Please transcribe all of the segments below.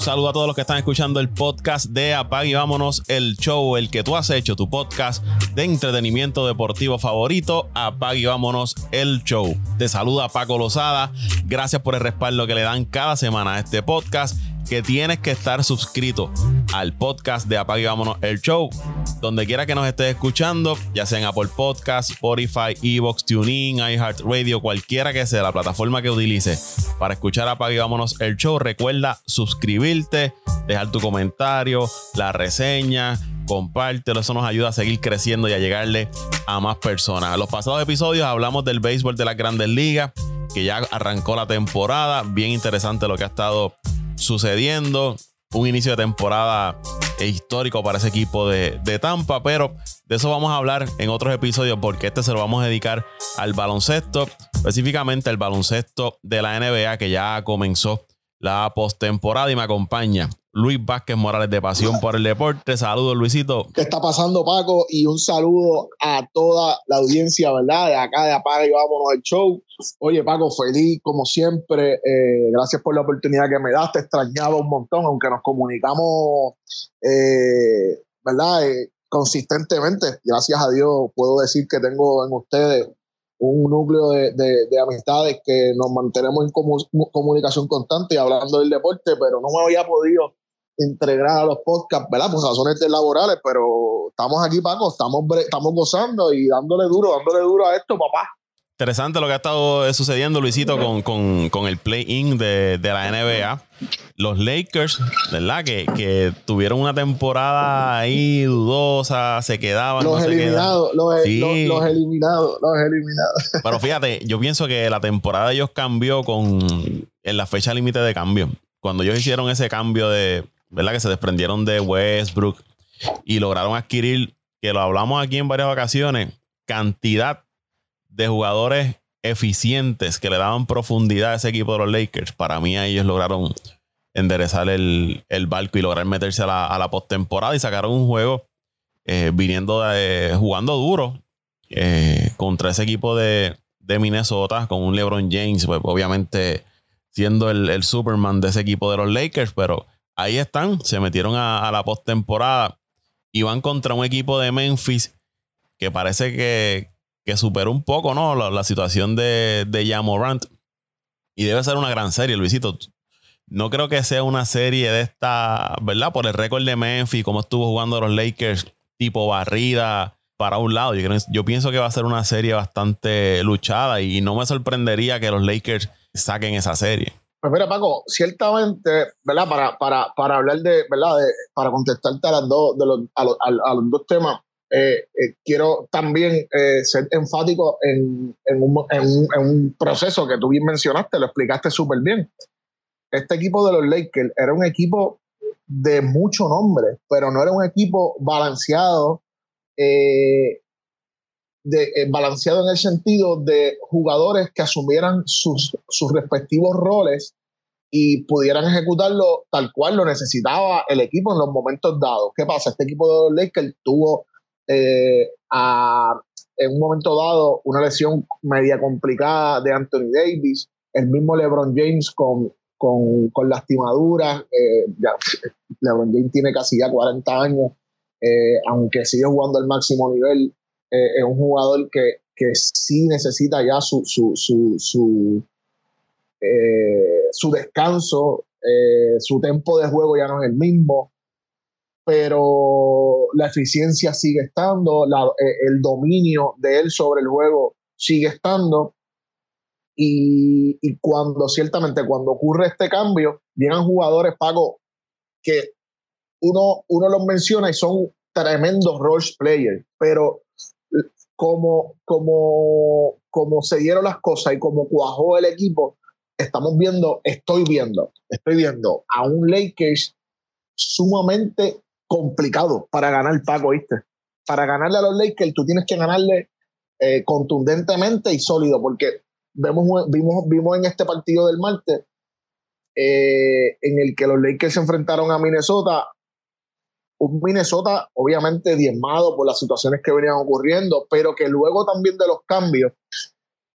Un saludo a todos los que están escuchando el podcast de Apag y vámonos, el show, el que tú has hecho, tu podcast de entretenimiento deportivo favorito, Apag y vámonos, el show. Te saluda Paco Lozada, gracias por el respaldo que le dan cada semana a este podcast que tienes que estar suscrito al podcast de Apague Vámonos el Show. Donde quiera que nos estés escuchando, ya sea en Apple Podcast, Spotify, Evox, TuneIn, iHeartRadio, cualquiera que sea la plataforma que utilices para escuchar Apague Vámonos el Show, recuerda suscribirte, dejar tu comentario, la reseña, compártelo, eso nos ayuda a seguir creciendo y a llegarle a más personas. Los pasados episodios hablamos del béisbol de las grandes ligas, que ya arrancó la temporada, bien interesante lo que ha estado sucediendo. Un inicio de temporada histórico para ese equipo de, Tampa, pero de eso vamos a hablar en otros episodios porque este se lo vamos a dedicar al baloncesto, específicamente al baloncesto de la NBA que ya comenzó la postemporada y me acompaña Luis Vázquez Morales de Pasión por el Deporte. Saludos, Luisito. ¿Qué está pasando, Paco? Y un saludo a toda la audiencia, ¿verdad? De acá de Apaga y vámonos al show. Oye, Paco, feliz como siempre. Eh, gracias por la oportunidad que me das. Te extrañaba un montón, aunque nos comunicamos, eh, ¿verdad? Eh, consistentemente. Gracias a Dios puedo decir que tengo en ustedes un núcleo de, de, amistades que nos mantenemos en comunicación constante y hablando del deporte, pero no me había podido entregar a los podcasts, ¿verdad? Por razones laborales, pero estamos aquí, Paco, estamos, estamos gozando y dándole duro, dándole duro a esto, papá. Interesante lo que ha estado sucediendo, Luisito, con, el play-in de, la NBA. Los Lakers, ¿verdad? Que, tuvieron una temporada ahí dudosa, se quedaban. Los eliminados, los, los, eliminados, los eliminados. Pero fíjate, yo pienso que la temporada de ellos cambió con en la fecha límite de cambio. Cuando ellos hicieron ese cambio de, ¿verdad? Que se desprendieron de Westbrook y lograron adquirir, que lo hablamos aquí en varias ocasiones, cantidad de jugadores eficientes que le daban profundidad a ese equipo de los Lakers. Para mí, ellos lograron enderezar el, barco y lograr meterse a la, a postemporada y sacaron un juego eh, viniendo de, jugando duro eh, contra ese equipo de, Minnesota con un LeBron James, pues, obviamente siendo el, Superman de ese equipo de los Lakers, pero ahí están, se metieron a, a la postemporada y van contra un equipo de Memphis que parece que, que superó un poco, ¿no? La, situación de, de Jamorant. Y debe ser una gran serie, Luisito. No creo que sea una serie de esta, ¿verdad? Por el récord de Memphis, cómo estuvo jugando los Lakers, tipo barrida para un lado. Yo, yo pienso que va a ser una serie bastante luchada y no me sorprendería que los Lakers saquen esa serie. Pues mira, Paco, ciertamente, ¿verdad? Para, para, para hablar de, ¿verdad? para contestarte a, las dos, de los, a, los, dos temas, eh, eh, quiero también eh, ser enfático en, un, proceso que tú bien mencionaste, lo explicaste súper bien. Este equipo de los Lakers era un equipo de mucho nombre, pero no era un equipo balanceado, de, balanceado en el sentido de jugadores que asumieran sus, respectivos roles y pudieran ejecutarlo tal cual lo necesitaba el equipo en los momentos dados. ¿Qué pasa? Este equipo de los Lakers tuvo eh, en un momento dado una lesión media complicada de Anthony Davis, el mismo LeBron James con, con, lastimaduras, eh, LeBron James tiene casi ya 40 años, eh, aunque sigue jugando al máximo nivel, es un jugador que, que sí necesita ya su, su, su, su, su descanso, su tempo de juego ya no es el mismo pero la eficiencia sigue estando, eh, el dominio de él sobre el juego sigue estando. Y, cuando ciertamente cuando ocurre este cambio, llegan jugadores, Pago, que uno, uno los menciona y son tremendos role players, pero como, como, como se dieron las cosas y como cuajó el equipo, estamos viendo, estoy viendo, estoy viendo a un Lakers sumamente complicado para ganar Paco, ¿viste? Para ganarle a los Lakers, tú tienes que ganarle eh, contundentemente y sólido, porque vemos, vimos, vimos en este partido del martes eh, en el que los Lakers se enfrentaron a Minnesota, un Minnesota obviamente diezmado por las situaciones que venían ocurriendo, pero que luego también de los cambios,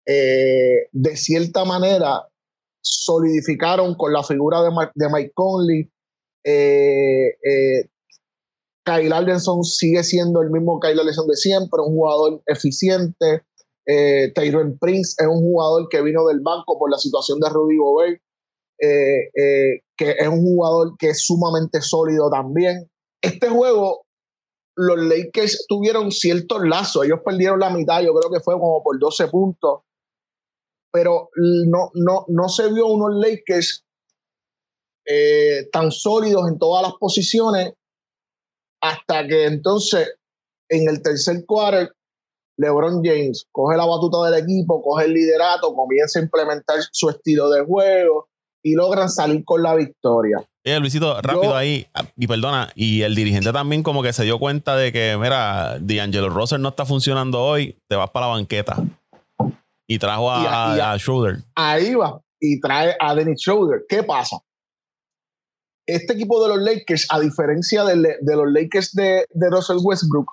eh, de cierta manera solidificaron con la figura de, Mike Conley Eh, eh, Kyle Aldenson sigue siendo el mismo Kyle Aldenson de siempre, un jugador eficiente. Eh, Tyrone Prince es un jugador que vino del banco por la situación de Rudy Gobert, que es un jugador que es sumamente sólido también. Este juego, los Lakers tuvieron ciertos lazos, ellos perdieron la mitad, yo creo que fue como por 12 puntos, pero no, no, no se vio unos Lakers tan sólidos en todas las posiciones hasta que entonces en el tercer quarter LeBron James coge la batuta del equipo, coge el liderato, comienza a implementar su estilo de juego y logran salir con la victoria. Oye, Luisito, rápido ahí, y perdona, y el dirigente también como que se dio cuenta de que, mira, D'Angelo Russell no está funcionando hoy, te vas para la banqueta. Y trajo a, Schroeder. Ahí va, y trae a Dennis Schroeder. ¿Qué pasa? Este equipo de los Lakers, a diferencia de, los Lakers de, de Russell Westbrook,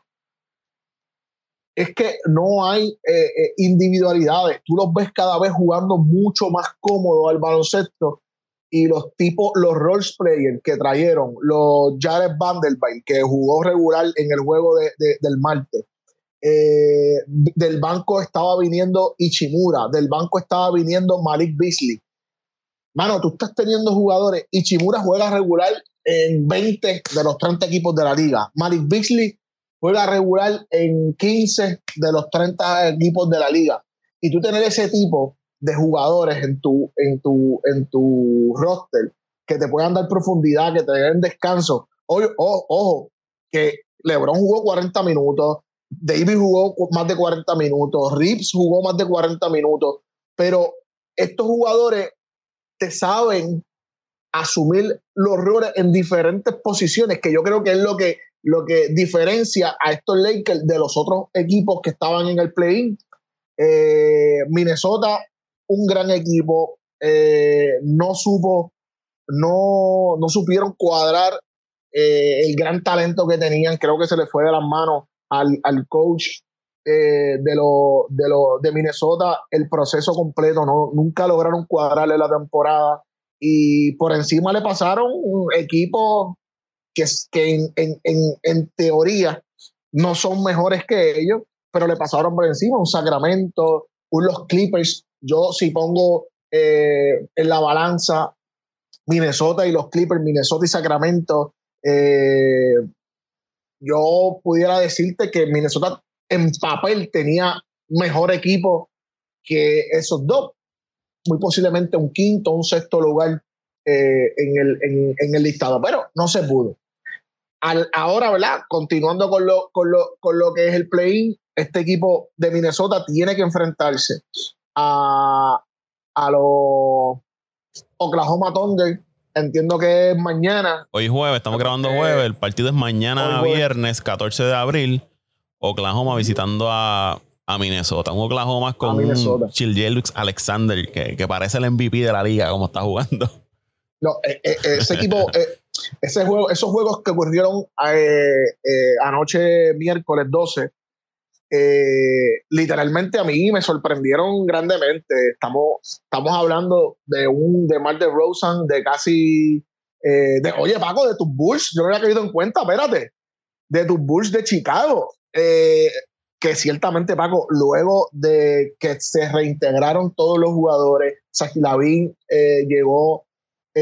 es que no hay eh, eh, individualidades. Tú los ves cada vez jugando mucho más cómodo al baloncesto y los tipos, los role players que trajeron, los Jared Vanderbilt, que jugó regular en el juego del martes. Eh, del banco estaba viniendo Ichimura, del banco estaba viniendo Malik Beasley. Mano, tú estás teniendo jugadores. Ichimura juega regular en 20 de los 30 equipos de la liga. Malik Beasley juega regular en 15 de los 30 equipos de la liga. Y tú tener ese tipo de jugadores en tu, en tu, en tu roster que te puedan dar profundidad, que te den descanso. Ojo, ojo, que LeBron jugó 40 minutos, David jugó más de 40 minutos, Rips jugó más de 40 minutos, pero estos jugadores te saben asumir los roles en diferentes posiciones, que yo creo que es lo que lo que diferencia a estos Lakers de los otros equipos que estaban en el play-in. Eh, Minnesota, un gran equipo, eh, no supo, no, no supieron cuadrar eh, el gran talento que tenían. Creo que se le fue de las manos al, al coach de, lo, de, lo, de Minnesota el proceso completo. No, nunca lograron cuadrarle la temporada y por encima le pasaron un equipo que, que en, teoría no son mejores que ellos, pero le pasaron por encima un Sacramento, un los Clippers. Yo si pongo eh, en la balanza Minnesota y los Clippers, Minnesota y Sacramento, eh, yo pudiera decirte que Minnesota en papel tenía mejor equipo que esos dos. Muy posiblemente un quinto, un sexto lugar eh, en, el, en, el listado, pero no se pudo. Al, ahora, ¿verdad? Continuando con lo, con lo, con lo que es el play-in, este equipo de Minnesota tiene que enfrentarse a, a los Oklahoma Thunder. Entiendo que es mañana. Hoy jueves, estamos grabando jueves. El partido es mañana viernes, 14 de abril. Oklahoma visitando a, a Minnesota. Un Oklahoma con Chiljelux Alexander que, que parece el MVP de la liga, como está jugando. No, eh, eh, eh, ese equipo, ese juego, esos juegos que ocurrieron anoche, miércoles 12, literalmente a mí me sorprendieron grandemente. Estamos, estamos hablando de un de Mar de Rosen de casi. de, oye, Paco, de tus Bulls, yo no había caído en cuenta, espérate, de tus Bulls de Chicago. que ciertamente, Paco, luego de que se reintegraron todos los jugadores, Saki Lavin llegó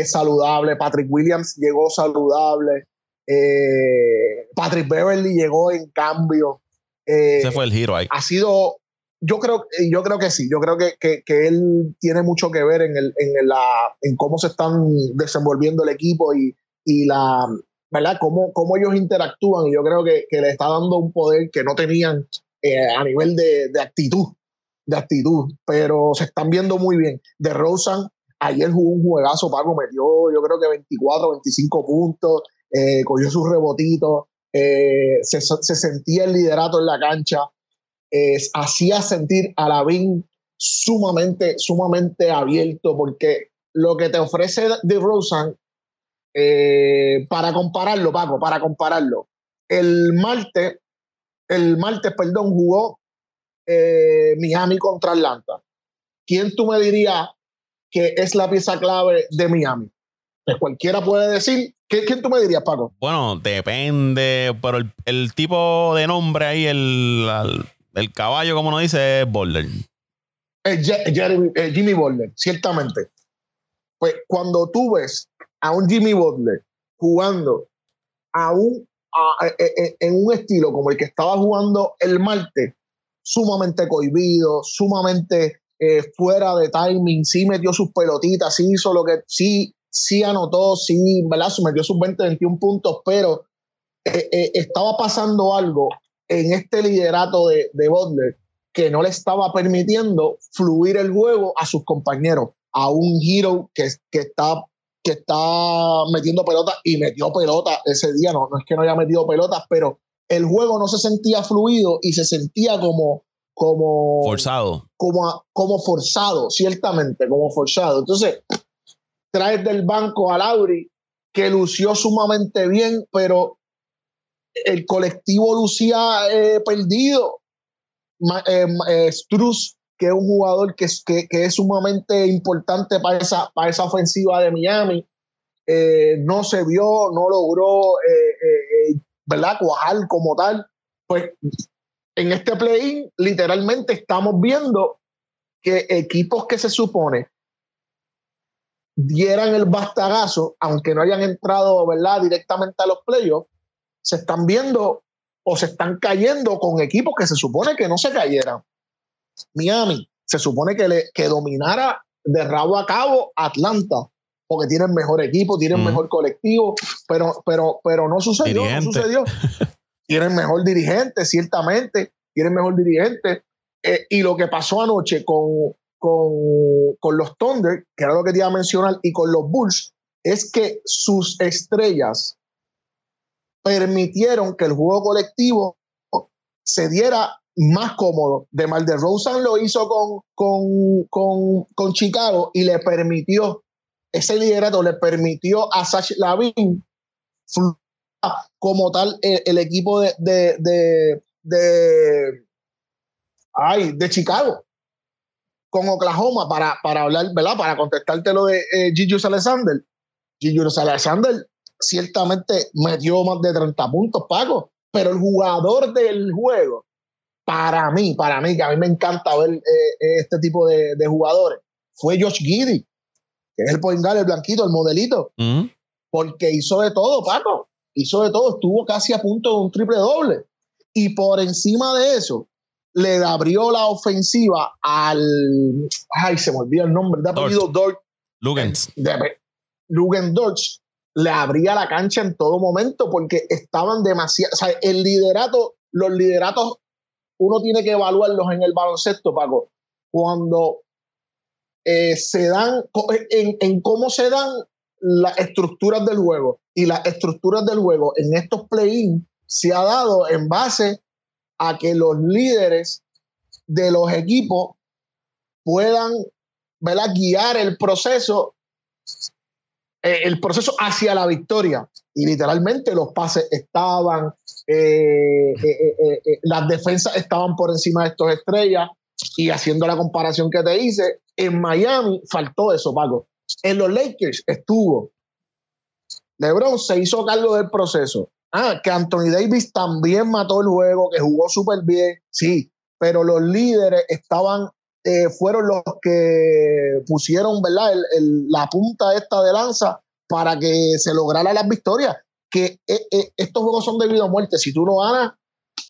saludable, Patrick Williams llegó saludable, eh, Patrick Beverly llegó en cambio. Eh, Ese fue el giro ahí. Ha sido, yo creo, yo creo que sí, yo creo que, que, él tiene mucho que ver en, el, en, la, en cómo se están desenvolviendo el equipo y, y la, ¿verdad? Cómo, cómo ellos interactúan y yo creo que, que le está dando un poder que no tenían eh, a nivel de, de, actitud, de actitud, pero se están viendo muy bien. De Rosen Ayer jugó un juegazo, Paco metió yo creo que 24, 25 puntos, eh, cogió sus rebotitos, eh, se, sentía el liderato en la cancha, hacía sentir a Lavín sumamente, sumamente abierto, porque lo que te ofrece de Rosen, eh, para compararlo, Paco, para compararlo, el martes, el martes, perdón, jugó Miami contra Atlanta. ¿Quién tú me dirías que es la pieza clave de Miami. Cualquiera puede decir. ¿Quién tú me dirías, Paco? Bueno, depende, pero el, tipo de nombre ahí, el, el, caballo, como uno dice, es Boulder. Jimmy Boulder, ciertamente. Pues cuando tú ves a un Jimmy Butler jugando a un, e, e, en un estilo como el que estaba jugando el martes, sumamente cohibido, sumamente eh, fuera de timing, sí metió sus pelotitas, sí hizo lo que, sí, sí anotó, sí, ¿verdad? Metió sus 20, 21 puntos, pero eh, eh, estaba pasando algo en este liderato de, de Butler que no le estaba permitiendo fluir el juego a sus compañeros, a un hero que, que está que está metiendo pelota y metió pelota ese día, no, no es que no haya metido pelotas, pero el juego no se sentía fluido y se sentía como como forzado. Como, como forzado, ciertamente, como forzado. Entonces, traes del banco a Lauri, que lució sumamente bien, pero el colectivo lucía eh, perdido. Eh, eh, Struz, que es un jugador que, que, que es sumamente importante para esa, para esa ofensiva de Miami, no se vio, no logró, ¿verdad?, cuajar como tal. Pues en este play-in, literalmente estamos viendo que equipos que se supone dieran el bastagazo, aunque no hayan entrado ¿verdad? directamente a los playoffs, se están viendo o se están cayendo con equipos que se supone que no se cayeran. Miami se supone que, le, que dominara de rabo a cabo Atlanta, porque tienen mejor equipo, tienen mejor colectivo, pero, pero, pero no sucedió, no sucedió. tienen mejor dirigente, ciertamente, tienen mejor dirigente. Eh, y lo que pasó anoche con, con, con, los Thunder, que era lo que te iba a mencionar, y con los Bulls, es que sus estrellas permitieron que el juego colectivo se diera más cómodo. De Mal de Rosen lo hizo con, con, con, con, Chicago y le permitió, ese liderato le permitió a Sash Lavin como tal el, equipo de, de, de, ay, de Chicago con Oklahoma para, para hablar, ¿verdad? Para contestarte lo de eh, Gigius Alexander. Gigius Alexander ciertamente metió más de 30 puntos, Paco, pero el jugador del juego para mí, para mí, que a mí me encanta ver eh, este tipo de, jugadores, fue Josh Giddy, que es el point el blanquito, el modelito, porque hizo de todo, Paco, hizo de todo, estuvo casi a punto de un triple doble. Y por encima de eso, le abrió la ofensiva al. Ay, se me olvidó el nombre, de apellido Dort. Lugens. Lugens Dortz le abría la cancha en todo momento porque estaban demasiado. O sea, el liderato, los lideratos uno tiene que evaluarlos en el baloncesto, Paco, cuando eh, se dan, en, cómo se dan las estructuras del juego. Y las estructuras del juego en estos play-in se ha dado en base a que los líderes de los equipos puedan guiar el proceso, eh, el proceso hacia la victoria. Y literalmente los pases estaban, eh, eh, las defensas estaban por encima de estos estrellas y haciendo la comparación que te hice, en Miami faltó eso, Paco. En los Lakers estuvo. LeBron se hizo cargo del proceso. Ah, que Anthony Davis también mató el juego, que jugó súper bien, sí, pero los líderes estaban, fueron los que pusieron, ¿verdad? la punta esta de lanza para que se lograra las victorias que eh, eh, estos juegos son debido a muerte. Si tú no ganas,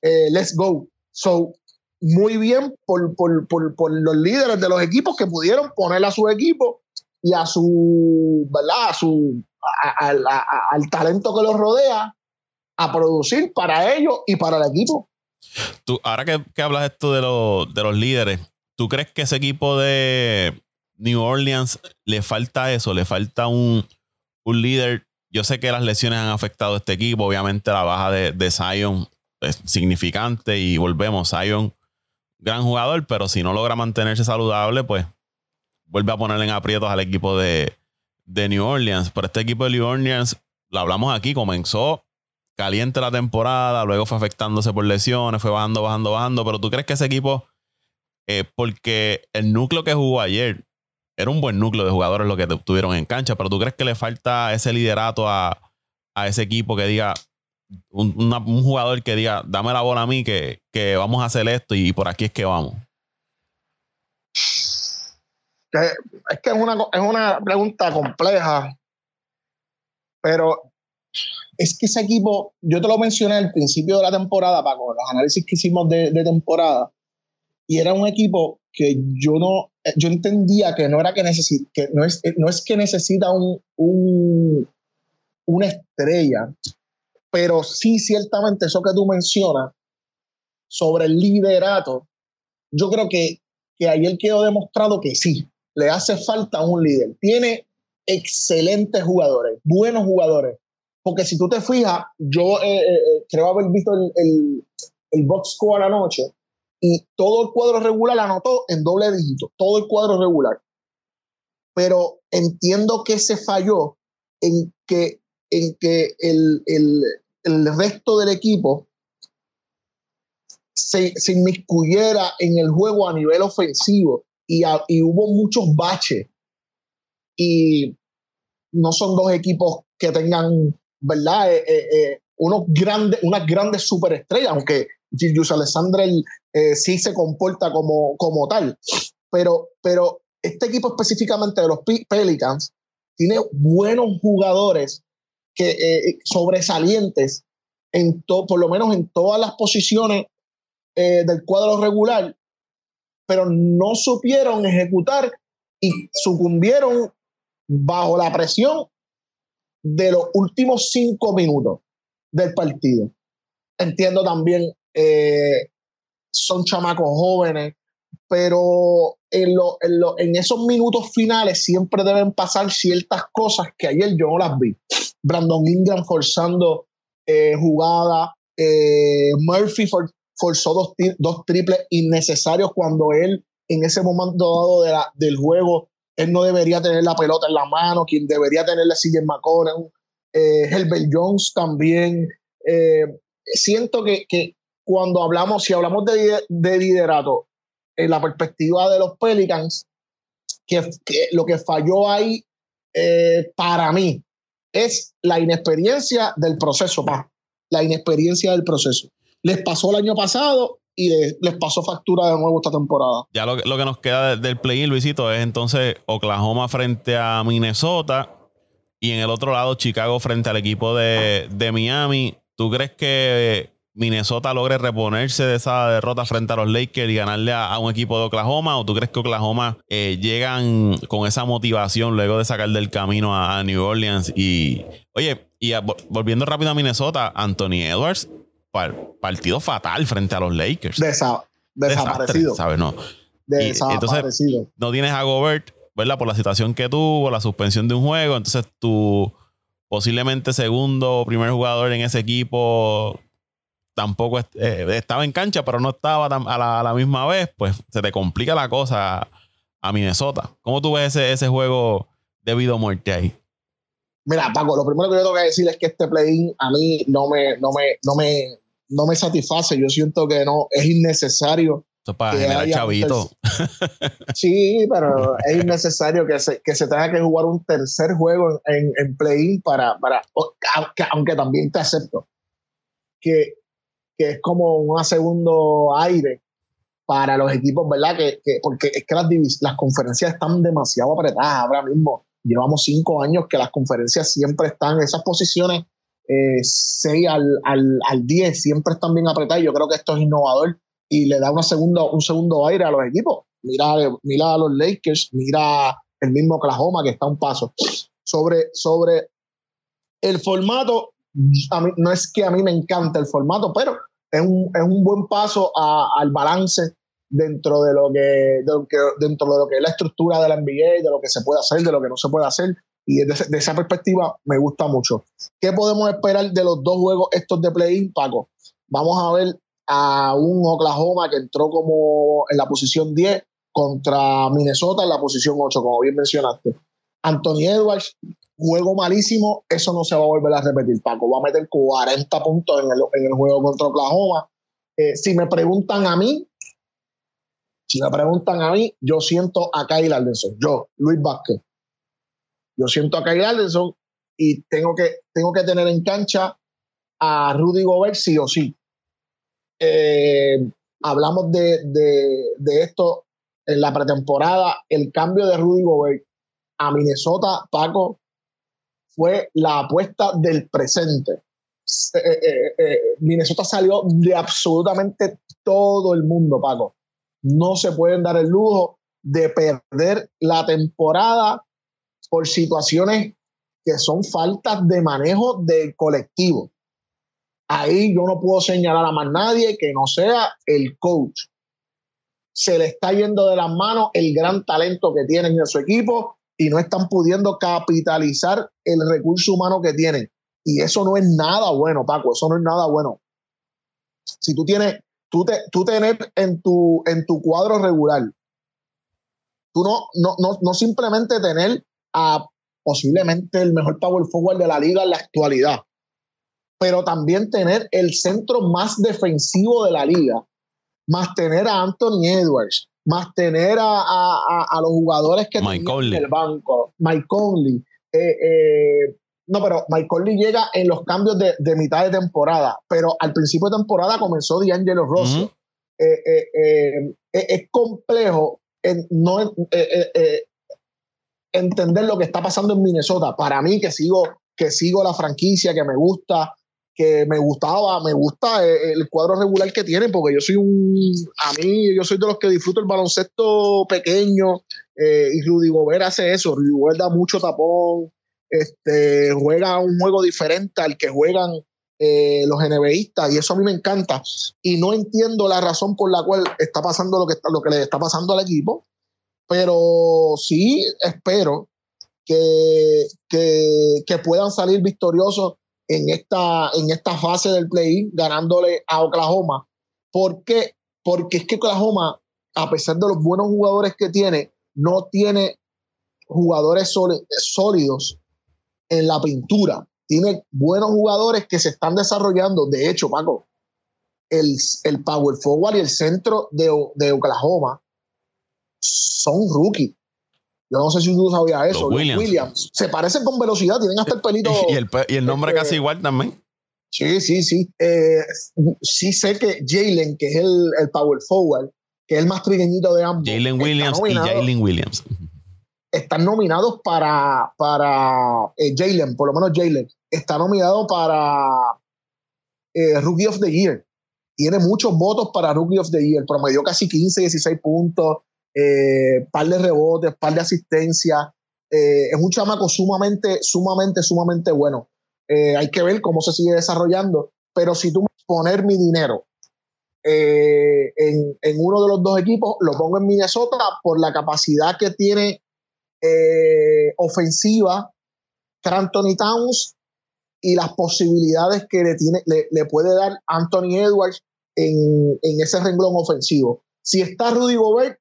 eh, let's go. So, muy bien por, por, por, por, los líderes de los equipos que pudieron poner a su equipo y a su, ¿verdad? A su, al talento que los rodea a producir para ellos y para el equipo. Tú, ahora que, que hablas esto de, los de los líderes, ¿tú crees que ese equipo de New Orleans le falta eso? ¿Le falta un, un líder yo sé que las lesiones han afectado a este equipo. Obviamente la baja de, de Zion es significante y volvemos. Zion, gran jugador, pero si no logra mantenerse saludable, pues vuelve a poner en aprietos al equipo de, de New Orleans. Pero este equipo de New Orleans, lo hablamos aquí, comenzó caliente la temporada, luego fue afectándose por lesiones, fue bajando, bajando, bajando. Pero tú crees que ese equipo, eh, porque el núcleo que jugó ayer, era un buen núcleo de jugadores lo que tuvieron en cancha, pero ¿tú crees que le falta ese liderato a, ese equipo que diga, un, jugador que diga, dame la bola a mí, que, vamos a hacer esto y por aquí es que vamos? es que es una, es una pregunta compleja, pero es que ese equipo, yo te lo mencioné al principio de la temporada, Paco, los análisis que hicimos de, temporada, y era un equipo que yo no, yo entendía que no era que necesita, que no es, no es que necesita un, una estrella, pero sí ciertamente eso que tú mencionas sobre el liderato, yo creo que, que ayer quedó demostrado que sí, le hace falta un líder. Tiene excelentes jugadores, buenos jugadores, porque si tú te fijas, yo eh, eh, eh, creo haber visto el, el, box score anoche y todo el cuadro regular anotó en doble dígito, todo el cuadro regular. Pero entiendo que se falló en que, en que el, resto del equipo se, se, inmiscuyera en el juego a nivel ofensivo y, y hubo muchos baches. Y no son dos equipos que tengan ¿verdad? Eh, eh, eh, unos grandes, unas grandes superestrellas, aunque Julius Alexander sí se comporta como, como tal. Pero, pero este equipo específicamente de los Pelicans tiene buenos jugadores que, sobresalientes, en por lo menos en todas las posiciones del cuadro regular, pero no supieron ejecutar y sucumbieron bajo la presión de los últimos cinco minutos del partido. Entiendo también, eh, son chamacos jóvenes, pero en, en, esos minutos finales siempre deben pasar ciertas cosas que ayer yo no las vi. Brandon Ingram forzando eh, jugada, eh, Murphy forzó dos, dos, triples innecesarios cuando él en ese momento dado de la, del juego él no debería tener la pelota en la mano, quien debería tenerla es CJ McConnell, eh, Herbert Jones también. Eh, siento que, cuando hablamos, si hablamos de, liderato, en la perspectiva de los Pelicans, que, lo que falló ahí eh, para mí es la inexperiencia del proceso, la inexperiencia del proceso. Les pasó el año pasado y les pasó factura de nuevo esta temporada. Ya lo, lo que nos queda del play-in, Luisito, es entonces Oklahoma frente a Minnesota y en el otro lado Chicago frente al equipo de, Miami. ¿Tú crees que Minnesota logre reponerse de esa derrota frente a los Lakers y ganarle a, un equipo de Oklahoma? ¿O tú crees que Oklahoma eh, llegan con esa motivación luego de sacar del camino a, New Orleans? Y, oye, y volviendo rápido a Minnesota, Anthony Edwards partido fatal frente a los Lakers. desaparecido. ¿sabes? No. Desaparecido. no tienes a Gobert, ¿verdad? Por la situación que tuvo, la suspensión de un juego. Entonces, tu posiblemente segundo o primer jugador en ese equipo tampoco eh, estaba en cancha, pero no estaba a la, misma vez. Pues se te complica la cosa a Minnesota. ¿Cómo tú ves ese, ese juego debido a muerte ahí? Mira, Paco, lo primero que yo tengo que decir es que este play-in a mí no me, no me, no me, no me satisface. Yo siento que no, es innecesario. Esto es para generar chavito. Sí, pero es innecesario que se, que se tenga que jugar un tercer juego en, en play-in para, para aunque, aunque, también te acepto que, que es como un segundo aire para los equipos, ¿verdad? Que, que porque es que las, las conferencias están demasiado apretadas ahora mismo llevamos cinco años que las conferencias siempre están en esas posiciones eh, 6 al, al, al, 10, siempre están bien apretadas. Yo creo que esto es innovador y le da una segundo, un segundo aire a los equipos. Mira, mira a los Lakers, mira el mismo Oklahoma que está un paso. Sobre, sobre el formato, a mí, no es que a mí me encante el formato, pero es un, es un buen paso a, al balance dentro de lo que, dentro de lo que es la estructura de la NBA, de lo que se puede hacer, de lo que no se puede hacer. Y de esa perspectiva me gusta mucho. ¿Qué podemos esperar de los dos juegos estos de play-in, Paco? Vamos a ver a un Oklahoma que entró como en la posición 10 contra Minnesota en la posición 8, como bien mencionaste. Anthony Edwards, juego malísimo, eso no se va a volver a repetir, Paco. Va a meter 40 puntos en el, juego contra Oklahoma. Eh, si me preguntan a mí, Si me preguntan a mí, yo siento a Kyle Anderson. Yo, Luis Vázquez. Yo siento a Kyle Anderson y tengo que, tengo que tener en cancha a Rudy Gobert sí o sí. Eh, hablamos de, de, esto en la pretemporada. El cambio de Rudy Gobert a Minnesota, Paco, fue la apuesta del presente. Eh, eh, Minnesota salió de absolutamente todo el mundo, Paco. No se pueden dar el lujo de perder la temporada por situaciones que son faltas de manejo del colectivo. Ahí yo no puedo señalar a más nadie que no sea el coach. Se le está yendo de las manos el gran talento que tienen en su equipo y no están pudiendo capitalizar el recurso humano que tienen. Y eso no es nada bueno, Paco, eso no es nada bueno. Si tú tienes, tú, te, tú tener en tu, en tu cuadro regular, tú no, no, no, no simplemente tener a posiblemente el mejor power forward de la liga en la actualidad, pero también tener el centro más defensivo de la liga, más tener a Anthony Edwards, más tener a, los jugadores que Mike en el banco, Mike Conley. Eh, eh, no, pero Mike Conley llega en los cambios de, mitad de temporada, pero al principio de temporada comenzó D'Angelo Rosso. Eh, es complejo no, entender lo que está pasando en Minnesota. Para mí, que sigo, que sigo la franquicia, que me gusta, que me gustaba, me gusta el, cuadro regular que tienen, porque yo soy un, a mí, yo soy de los que disfruto el baloncesto pequeño, eh, y Rudy Gobert hace eso, Rudy Gobert da mucho tapón, este, juega un juego diferente al que juegan eh, los NBAistas, y eso a mí me encanta, y no entiendo la razón por la cual está pasando lo que, lo que le está pasando al equipo, pero sí espero que, que, puedan salir victoriosos en esta, en esta fase del play ganándole a Oklahoma. ¿Por qué? Porque es que Oklahoma, a pesar de los buenos jugadores que tiene, no tiene jugadores sólidos en la pintura. Tiene buenos jugadores que se están desarrollando. De hecho, Paco, el, el power forward y el centro de, de Oklahoma son rookies. Yo no sé si tú sabías eso. Williams. Se parecen con velocidad, tienen hasta el pelito. y, el, nombre este, casi igual también. Sí, sí, sí. Eh, sí sé que Jalen, que es el, el, power forward, que es el más trigueñito de ambos. Jalen Williams y Jalen Williams. Están nominados para, para eh, Jalen, por lo menos Jalen. Está nominado para eh, Rookie of the Year. Tiene muchos votos para Rookie of the Year. Promedió casi 15, 16 puntos eh, par de rebotes, par de asistencia. Eh, es un chamaco sumamente, sumamente, sumamente bueno. Eh, hay que ver cómo se sigue desarrollando, pero si tú poner mi dinero en, uno de los dos equipos, lo pongo en Minnesota por la capacidad que tiene ofensiva Anthony Towns y las posibilidades que le, tiene, le, puede dar Anthony Edwards en, en, ese renglón ofensivo. Si está Rudy Gobert,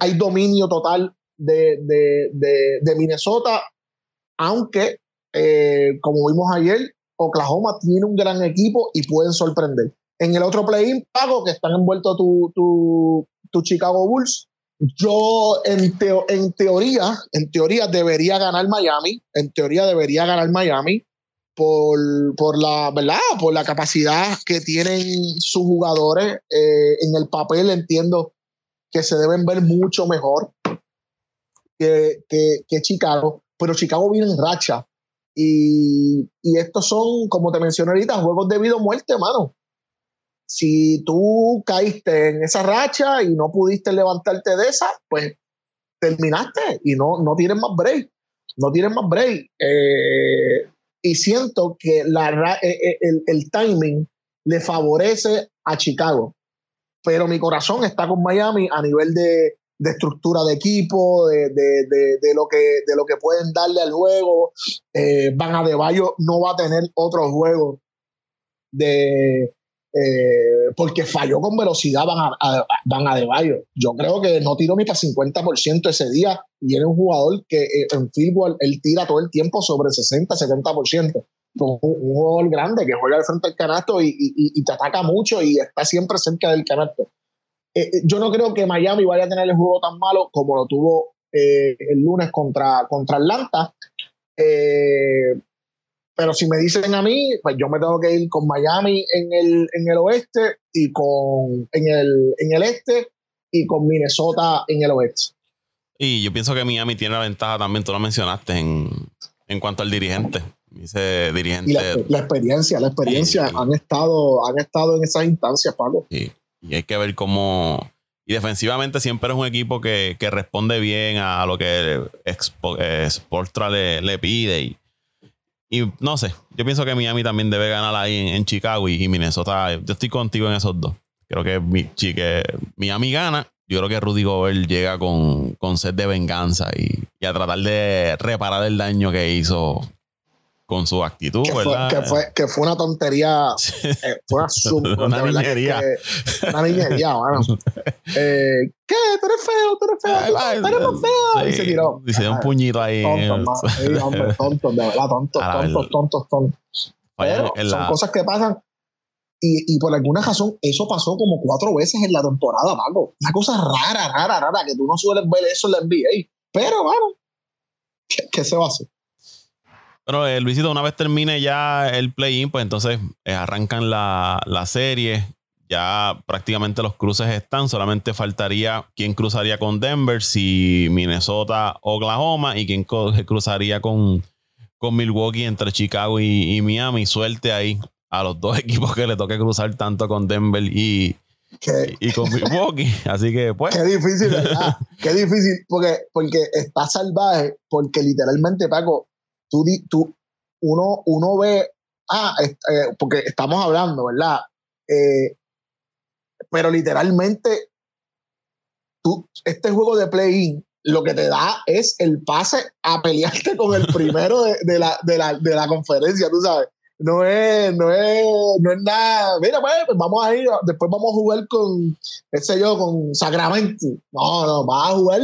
hay dominio total de, Minnesota, aunque, eh, como vimos ayer, Oklahoma tiene un gran equipo y pueden sorprender. En el otro play-in, pago que están envueltos tu, tu, Chicago Bulls. Yo, en, en teoría, en teoría debería ganar Miami. En teoría debería ganar Miami por, por la, ¿verdad? Por la capacidad que tienen sus jugadores. Eh, en el papel entiendo que se deben ver mucho mejor que, que, Chicago, pero Chicago viene en racha. Y, y, estos son, como te mencioné ahorita, juegos de vida o muerte, mano. Si tú caíste en esa racha y no pudiste levantarte de esa, pues terminaste y no, no tienes más break. No tienes más break. Eh, y siento que la, eh, eh, el, el timing le favorece a Chicago pero mi corazón está con Miami a nivel de, estructura de equipo, de, lo que, de lo que pueden darle al juego. Eh, Van a Bayo no va a tener otro juego de, eh, porque falló con velocidad Van a, Van a Bayo. Yo creo que no tiró ni para 50% ese día y era un jugador que eh, en fútbol él tira todo el tiempo sobre 60, 70% un, jugador grande que juega al frente del canasto y, te ataca mucho y está siempre cerca del canasto. yo no creo que Miami vaya a tener el juego tan malo como lo tuvo el lunes contra, contra Atlanta. pero si me dicen a mí, pues yo me tengo que ir con Miami en el, en el oeste y con en el, en el este y con Minnesota en el oeste. Y yo pienso que Miami tiene la ventaja también, tú lo mencionaste, en, en cuanto al dirigente. Dice dirigente. la, experiencia, la experiencia. han, estado, han estado en esas instancias. Sí. Y hay que ver cómo. Y defensivamente siempre es un equipo que, responde bien a lo que Sportra le, le pide. Y, y, no sé, yo pienso que Miami también debe ganar ahí en, Chicago y, Minnesota. Yo estoy contigo en esos dos. Creo que mi, chique, Miami gana yo creo que Rudy Gobert llega con, con sed de venganza y, a tratar de reparar el daño que hizo con su actitud, que Fue, que, fue, que fue una tontería, eh, fue una, una niñería. una niñería, bueno. Eh, ¿Qué? ¿Tú eres feo? ¿Tú eres feo? ¿Tú eres más feo? y se tiró. Y se dio un puñito ahí. Tontos, sí, hombre, tontos, de verdad, tontos, tontos, tontos, tontos. Pero son cosas que pasan y, y, por alguna razón, eso pasó como cuatro veces en la temporada, Paco. Una cosa rara, rara, rara, que tú no sueles ver eso en la NBA. Pero, bueno, ¿qué, se va a hacer? Pero, eh, Luisito, una vez termine ya el play-in, pues entonces eh, arrancan la, la, serie. Ya prácticamente los cruces están. Solamente faltaría quién cruzaría con Denver, si Minnesota, Oklahoma, y quién cruzaría con, con Milwaukee entre Chicago y, y Miami. Suerte ahí a los dos equipos que le toque cruzar tanto con Denver y, y, con Milwaukee. Así que, pues. Qué difícil, ¿verdad? Qué difícil, porque, porque está salvaje, porque literalmente, Paco, tú, tú uno, uno ve, ah, eh, porque estamos hablando, ¿verdad? Eh, pero literalmente, tú, este juego de play-in lo que te da es el pase a pelearte con el primero de, la, de, la, de la conferencia, tú sabes no es, no es, no es nada. Mira, pues, pues, vamos a ir, después vamos a jugar con, qué sé yo, con Sacramento. No, no, vas a jugar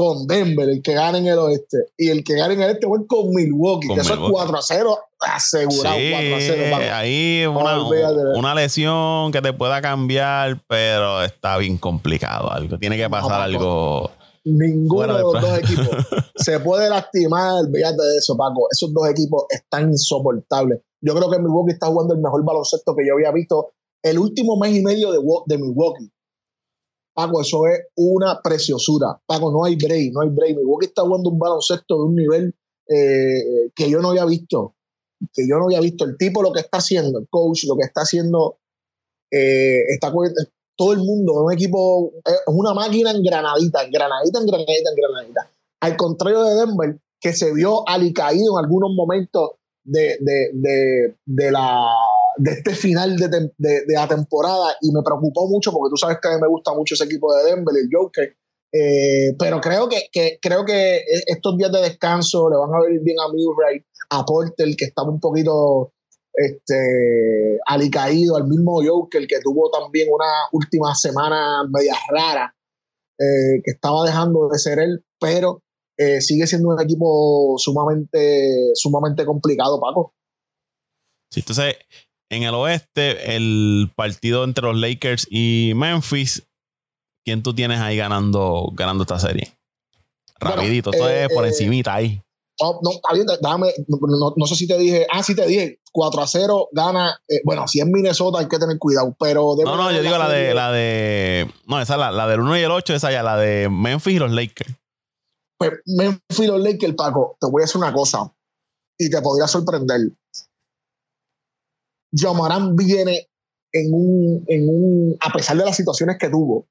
con Denver, el que gane en el oeste. Y el que gane en el este fue con Milwaukee, que eso es 4 a 0, asegurado 4 a 0. Ahí una, una lesión que te pueda cambiar, pero está bien complicado. Algo, tiene que pasar algo. Ninguno de los dos equipos se puede lastimar, fíjate de eso, Paco. Esos dos equipos están insoportables. Yo creo que Milwaukee está jugando el mejor baloncesto que yo había visto el último mes y medio de, de Milwaukee. Paco, eso es una preciosura. Paco, no hay break, no hay break. Milwaukee está jugando un baloncesto de un nivel eh, que yo no había visto. Que yo no había visto. El tipo lo que está haciendo, el coach, lo que está haciendo, eh, está todo el mundo, un equipo, es una máquina en granadita, en granadita, en granadita, en granadita. Al contrario de Denver, que se vio alicaído en algunos momentos de, de, de, la, de este final de, la temporada y me preocupó mucho porque tú sabes que a mí me gusta mucho ese equipo de Denver, el Joker. Eh, pero creo que, que, creo que estos días de descanso le van a venir bien a Murray, a Porter, que estaba un poquito este, alicaído, al mismo Joker, que tuvo también una última semana media rara, eh, que estaba dejando de ser él, pero eh, sigue siendo un equipo sumamente, sumamente complicado, Paco. Sí, entonces, en el oeste, el partido entre los Lakers y Memphis, ¿quién tú tienes ahí ganando, ganando esta serie? Rapidito, esto es por eh, encimita ahí. No, no, está bien, dame, no, sé si te dije, ah, sí te dije, 4 a 0 gana, eh, bueno, si es Minnesota hay que tener cuidado, pero... No, no, yo digo la de, la de, no, esa la, la del 1 y el 8, esa ya, la de Memphis y los Lakers. Pues Memphis los Lakers, Paco, te voy a decir una cosa y te podría sorprender. Jamarán viene en un, en un, a pesar de las situaciones que tuvo,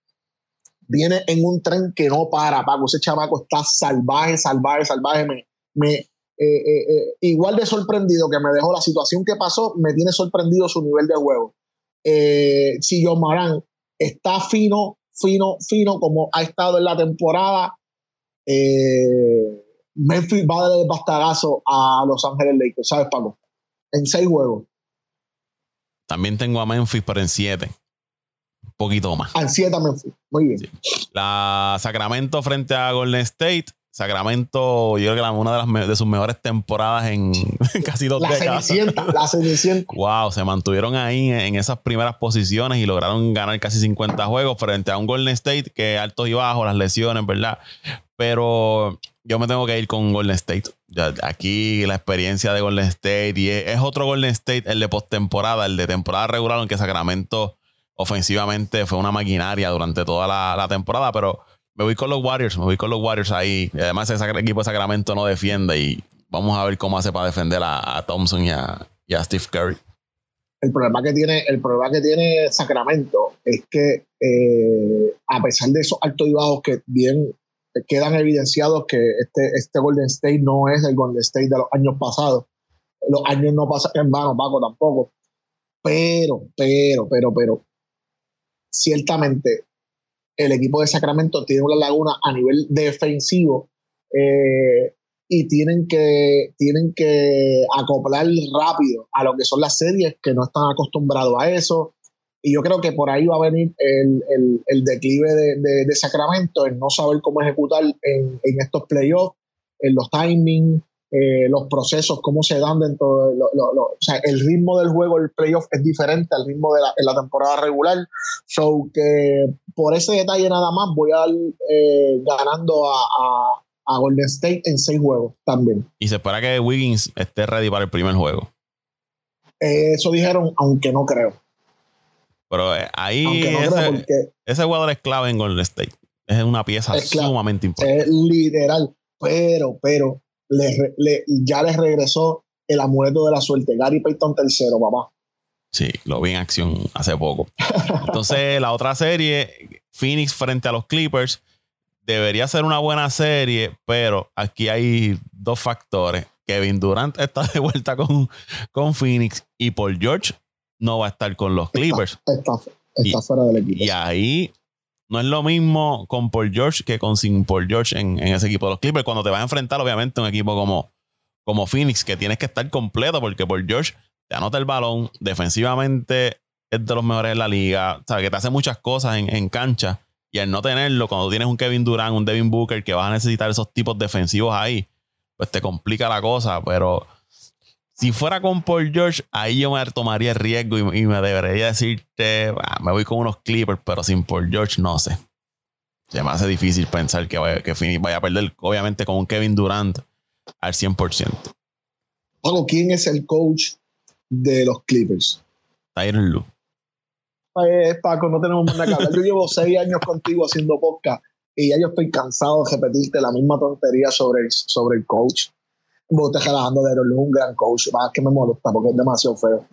viene en un tren que no para, Paco. Ese chamaco está salvaje, salvaje, salvaje. Me, me eh, eh, eh, igual de sorprendido que me dejó la situación que pasó, me tiene sorprendido su nivel de juego. si John está fino, fino, fino, como ha estado en la temporada, eh, Memphis va a dar el bastagazo a Los Ángeles Lakers, ¿sabes, Paco? En seis juegos. También tengo a Memphis, pero en siete. Un poquito más. En siete a Memphis. Muy bien. La Sacramento frente a Golden State. Sacramento, yo creo que una de, las de sus mejores temporadas en casi dos la décadas. la Cenicienta. Wow, se mantuvieron ahí en, esas primeras posiciones y lograron ganar casi 50 juegos frente a un Golden State que altos y bajos, las lesiones, ¿verdad? Pero yo me tengo que ir con Golden State. aquí la experiencia de Golden State y es, otro Golden State, el de postemporada, el de temporada regular, aunque Sacramento ofensivamente fue una maquinaria durante toda la temporada, pero me voy con los Warriors, me voy con los Warriors ahí. además, ese equipo de Sacramento no defiende y vamos a ver cómo hace para defender a, Thompson y a, Steve Curry. El problema que tiene, el problema que tiene Sacramento es que eh, a pesar de esos altos y bajos que bien quedan evidenciados que este, este Golden State no es el Golden State de los años pasados. Los años no pasan en vano, Paco tampoco. Pero, pero, pero, pero, ciertamente el equipo de Sacramento tiene una laguna a nivel defensivo eh, y tienen que, tienen que acoplar rápido a lo que son las series que no están acostumbrados a eso. Y yo creo que por ahí va a venir el, declive de, Sacramento, el no saber cómo ejecutar en, en estos playoffs, en los timings, eh, los procesos, cómo se dan dentro de o sea, el ritmo del juego, el playoff es diferente al ritmo de la, temporada regular. So que por ese detalle nada más voy a dar eh, ganando a, a, Golden State en seis juegos también. Y se espera que Wiggins esté ready para el primer juego. Eh, eso dijeron, aunque no creo. Pero ahí ese, jugador es clave en Golden State. Es una pieza sumamente importante. Es literal. Pero, pero, ya les regresó el amuleto de la suerte. Gary Payton tercero, papá. Sí, lo vi en acción hace poco. Entonces, la otra serie, Phoenix frente a los Clippers, debería ser una buena serie, pero aquí hay dos factores. Kevin Durant está de vuelta con, con Phoenix y Paul George no va a estar con los Clippers. Está, fuera del equipo. Y ahí no es lo mismo con Paul George que con sin Paul George en, ese equipo de los Clippers. Cuando te vas a enfrentar, obviamente, un equipo como, como Phoenix, que tienes que estar completo porque Paul George te anota el balón, defensivamente es de los mejores de la liga, sea, que te hace muchas cosas en, cancha. Y al no tenerlo, cuando tienes un Kevin Durant, un Devin Booker, que vas a necesitar esos tipos defensivos ahí, pues te complica la cosa. Pero si fuera con Paul George, ahí yo me tomaría el riesgo y, me debería decirte, ah, me voy con unos Clippers, pero sin Paul George no sé. Se me hace difícil pensar que, vaya, que vaya a perder, obviamente, con un Kevin Durant al 100%. Paco, ¿quién es el coach de los Clippers? Tyron Lu. Paco, no tenemos más nada Yo llevo seis años contigo haciendo podcast y ya yo estoy cansado de repetirte la misma tontería sobre sobre el coach vos te relajando de él, un gran coach, más que me molesta porque es demasiado feo.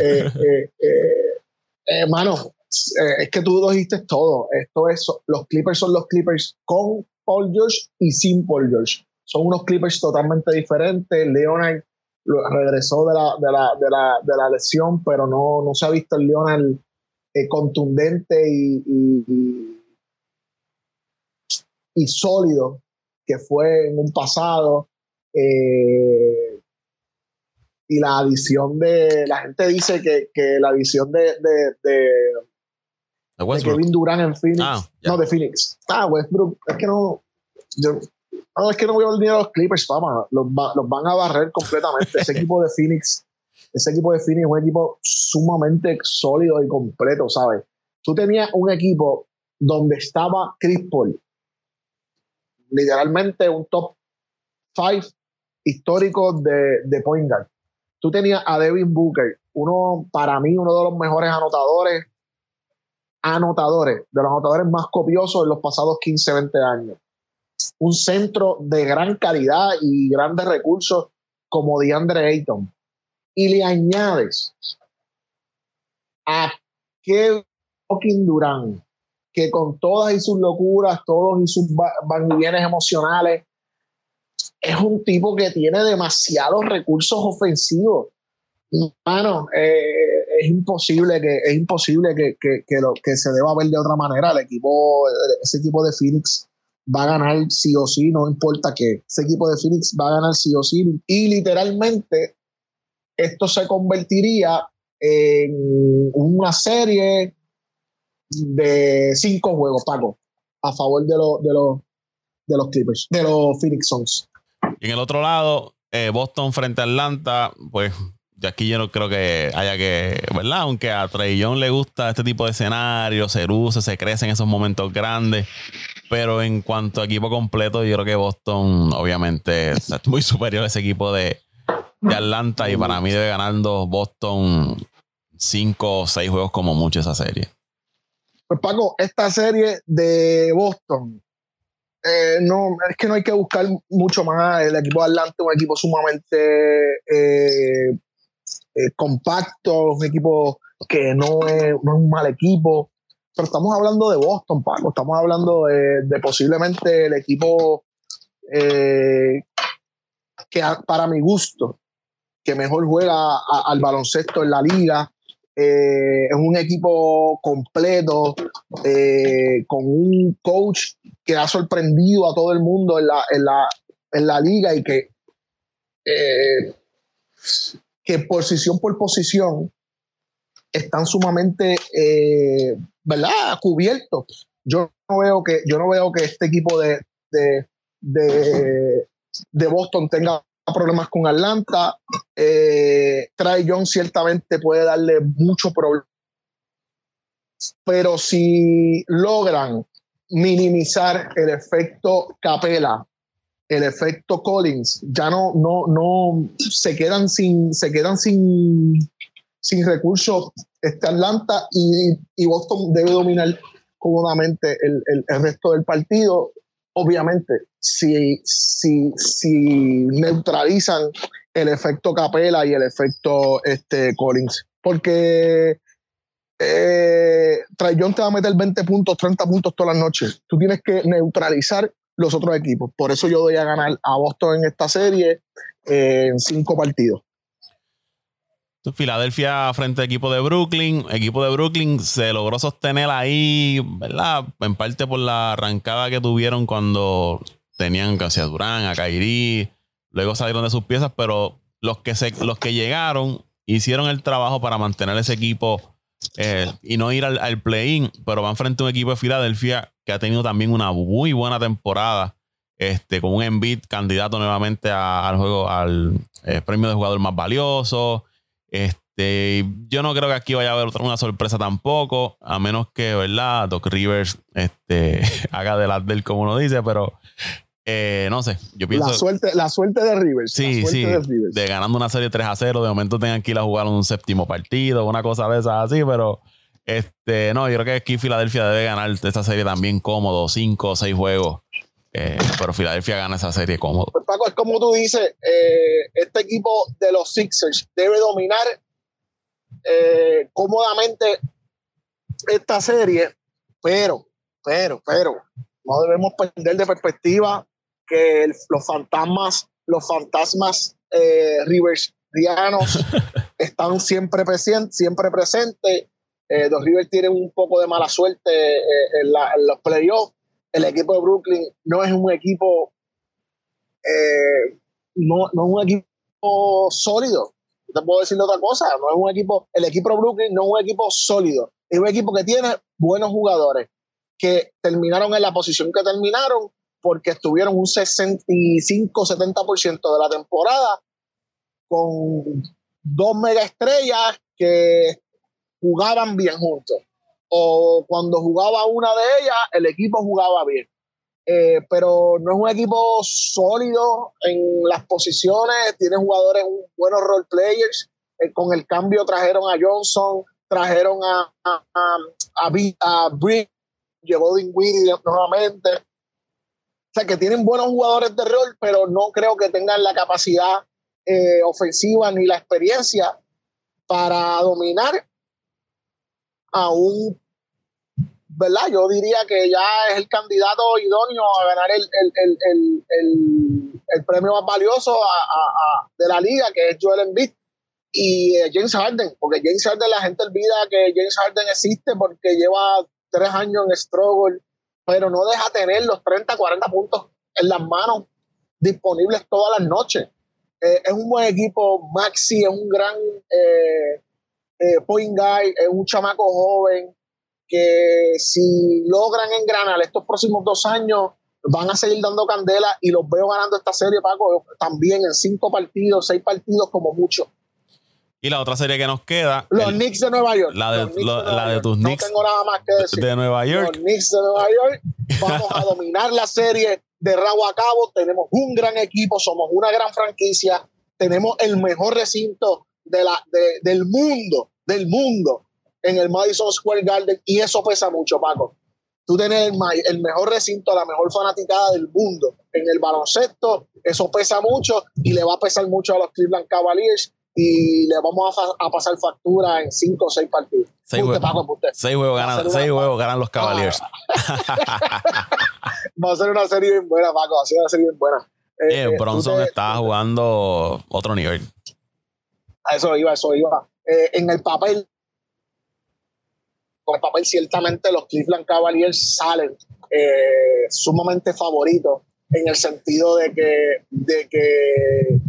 Eh, eh, eh, hermano, es que tú dijiste todo. Esto es, los Clippers son los Clippers con Paul George y sin Paul George. Son unos Clippers totalmente diferentes. Leonard regresó de la, de la, de la, de la lesión, pero no, no se ha visto el Leonard contundente y, y, y, sólido que fue en un pasado. Eh, y la adición de. La gente dice que, que la adición de, de, de, Kevin Durant en Phoenix. Ah, no, de Phoenix. Ah, Westbrook. Es que no. Yo, no, es que no voy a olvidar a los Clippers, fama. Los, los van a barrer completamente. ese equipo de Phoenix. Ese equipo de Phoenix es un equipo sumamente sólido y completo, ¿sabes? Tú tenías un equipo donde estaba Chris Paul, literalmente un top 5 históricos de, de point guard. Tú tenías a Devin Booker, uno, para mí, uno de los mejores anotadores, anotadores, de los anotadores más copiosos en los pasados 15, 20 años. Un centro de gran calidad y grandes recursos como DeAndre Ayton. Y le añades a Kevin Durant, que con todas y sus locuras, todos y sus van emocionales, es un tipo que tiene demasiados recursos ofensivos. Mano, eh, es imposible que es imposible que, lo, que se deba ver de otra manera. El equipo, ese equipo de Phoenix va a ganar sí o sí, no importa qué. Ese equipo de Phoenix va a ganar sí o sí. Y literalmente esto se convertiría en una serie de cinco juegos, Paco, a favor de, de, de los Clippers, de los Phoenix Suns. Y en el otro lado, eh, Boston frente a Atlanta, pues ya aquí yo no creo que haya que, ¿verdad? Aunque a Trey le gusta este tipo de escenarios, se luce, se crece en esos momentos grandes. Pero en cuanto a equipo completo, yo creo que Boston, obviamente, es muy superior a ese equipo de, de Atlanta. Y para mí debe ganando Boston cinco o seis juegos como mucho esa serie. Pues Paco, esta serie de Boston, eh, no, es que no hay que buscar mucho más. El equipo de Atlanta es un equipo sumamente eh, eh, compacto, un equipo que no es, no es un mal equipo. Pero estamos hablando de Boston, Paco. Estamos hablando de, posiblemente el equipo que para mi gusto, que mejor juega al baloncesto en la liga, eh, es un equipo completo, eh, con un coach que ha sorprendido a todo el mundo en la, en la, liga y que, eh, que posición por posición están sumamente ¿verdad? cubiertos. Yo no veo que, yo no veo que este equipo de, de, de Boston tenga problemas con Atlanta. Eh, Trae John ciertamente puede darle mucho problema. Pero si logran minimizar el efecto Capela, el efecto Collins, ya no, no, no se quedan sin, se quedan sin, sin recursos este Atlanta y, Boston debe dominar cómodamente el, el, el, resto del partido obviamente, si, si, si neutralizan el efecto Capela y el efecto este, Collins. Porque eh, John te va a meter 20 puntos, 30 puntos todas las noches. Tú tienes que neutralizar los otros equipos. Por eso yo doy a ganar a Boston en esta serie eh, en cinco partidos. Filadelfia frente al equipo de Brooklyn. Equipo de Brooklyn se logró sostener ahí, ¿verdad? En parte por la arrancada que tuvieron cuando tenían a Durán, a Kairi. Luego salieron de sus piezas, pero los que, se, los que llegaron hicieron el trabajo para mantener ese equipo eh, y no ir al, play-in, pero van frente a un equipo de Filadelfia que ha tenido también una muy buena temporada. Este, con un Embiid candidato nuevamente al juego, al eh, premio de jugador más valioso. Este, yo no creo que aquí vaya a haber otra una sorpresa tampoco, a menos que, ¿verdad? Doc Rivers este, haga de las del como uno dice, pero eh, no sé. Yo pienso. La suerte, la suerte de Rivers. Sí, sí. De, ganando una serie 3 a 0, de momento tengan que ir a jugar un séptimo partido, una cosa de esas así, pero. Este, no, yo creo que aquí Filadelfia debe ganar esta serie también cómodo, 5 o 6 juegos. Eh, pero Filadelfia gana esa serie cómodo. Pues Paco, es como tú dices, eh, este equipo de los Sixers debe dominar eh, cómodamente esta serie, pero, pero, pero, no debemos perder de perspectiva que los fantasmas, los fantasmas riversianos están siempre, presentes siempre presentes. los Rivers tienen un poco de mala suerte en, en los playoffs el equipo de Brooklyn no es un equipo, eh, no, no, es un equipo sólido. Te puedo decir otra cosa, no es un equipo, el equipo de Brooklyn no es un equipo sólido, es un equipo que tiene buenos jugadores que terminaron en la posición que terminaron porque estuvieron un 65-70% de la temporada con dos mega estrellas que jugaban bien juntos o cuando jugaba una de ellas, el equipo jugaba bien. Eh, pero no es un equipo sólido en las posiciones, tiene jugadores buenos role players. Eh, con el cambio trajeron a Johnson, trajeron a, a, a, a Brick, llegó Dinwiddie nuevamente. O sea, que tienen buenos jugadores de rol, pero no creo que tengan la capacidad eh, ofensiva ni la experiencia para dominar a un, ¿verdad? Yo diría que ya es el candidato idóneo a ganar el, el, el, el premio más valioso a, de la liga, que es Joel Embiid y eh, James Harden, porque James Harden la gente olvida que James Harden existe porque lleva tres años en struggle, pero no deja tener los 30, 40 puntos en las manos disponibles todas las noches. Eh, es un buen equipo, Maxi es un gran eh, eh, point guy, es un chamaco joven que si logran engranar estos próximos dos años van a seguir dando candela y los veo ganando esta serie, Paco, también en cinco partidos, seis partidos como mucho. Y la otra serie que nos queda. Los Knicks de Nueva York. La de, la de tus Knicks. No tengo nada más que decir. De Nueva York. Los Knicks de Nueva York. Vamos a dominar la serie de rabo a cabo. Tenemos un gran equipo, somos una gran franquicia. Tenemos el mejor recinto de la, de, del mundo, del mundo, en el Madison Square Garden. Y eso pesa mucho, Paco tú tienes el, mejor recinto, la mejor fanaticada del mundo en el baloncesto, eso pesa mucho y le va a pesar mucho a los Cleveland Cavaliers y le vamos a, pasar factura en cinco o seis partidos. Seis, juegos, ganan, seis juegos ganan los Cavaliers. va a ser una serie bien buena, Paco, va a ser una serie bien buena. Eh, eh Bronson está jugando otro nivel. A eso iba, eso iba. Eh, en el papel, con el papel ciertamente los Cleveland Cavaliers salen eh, sumamente favoritos en el sentido de que, de que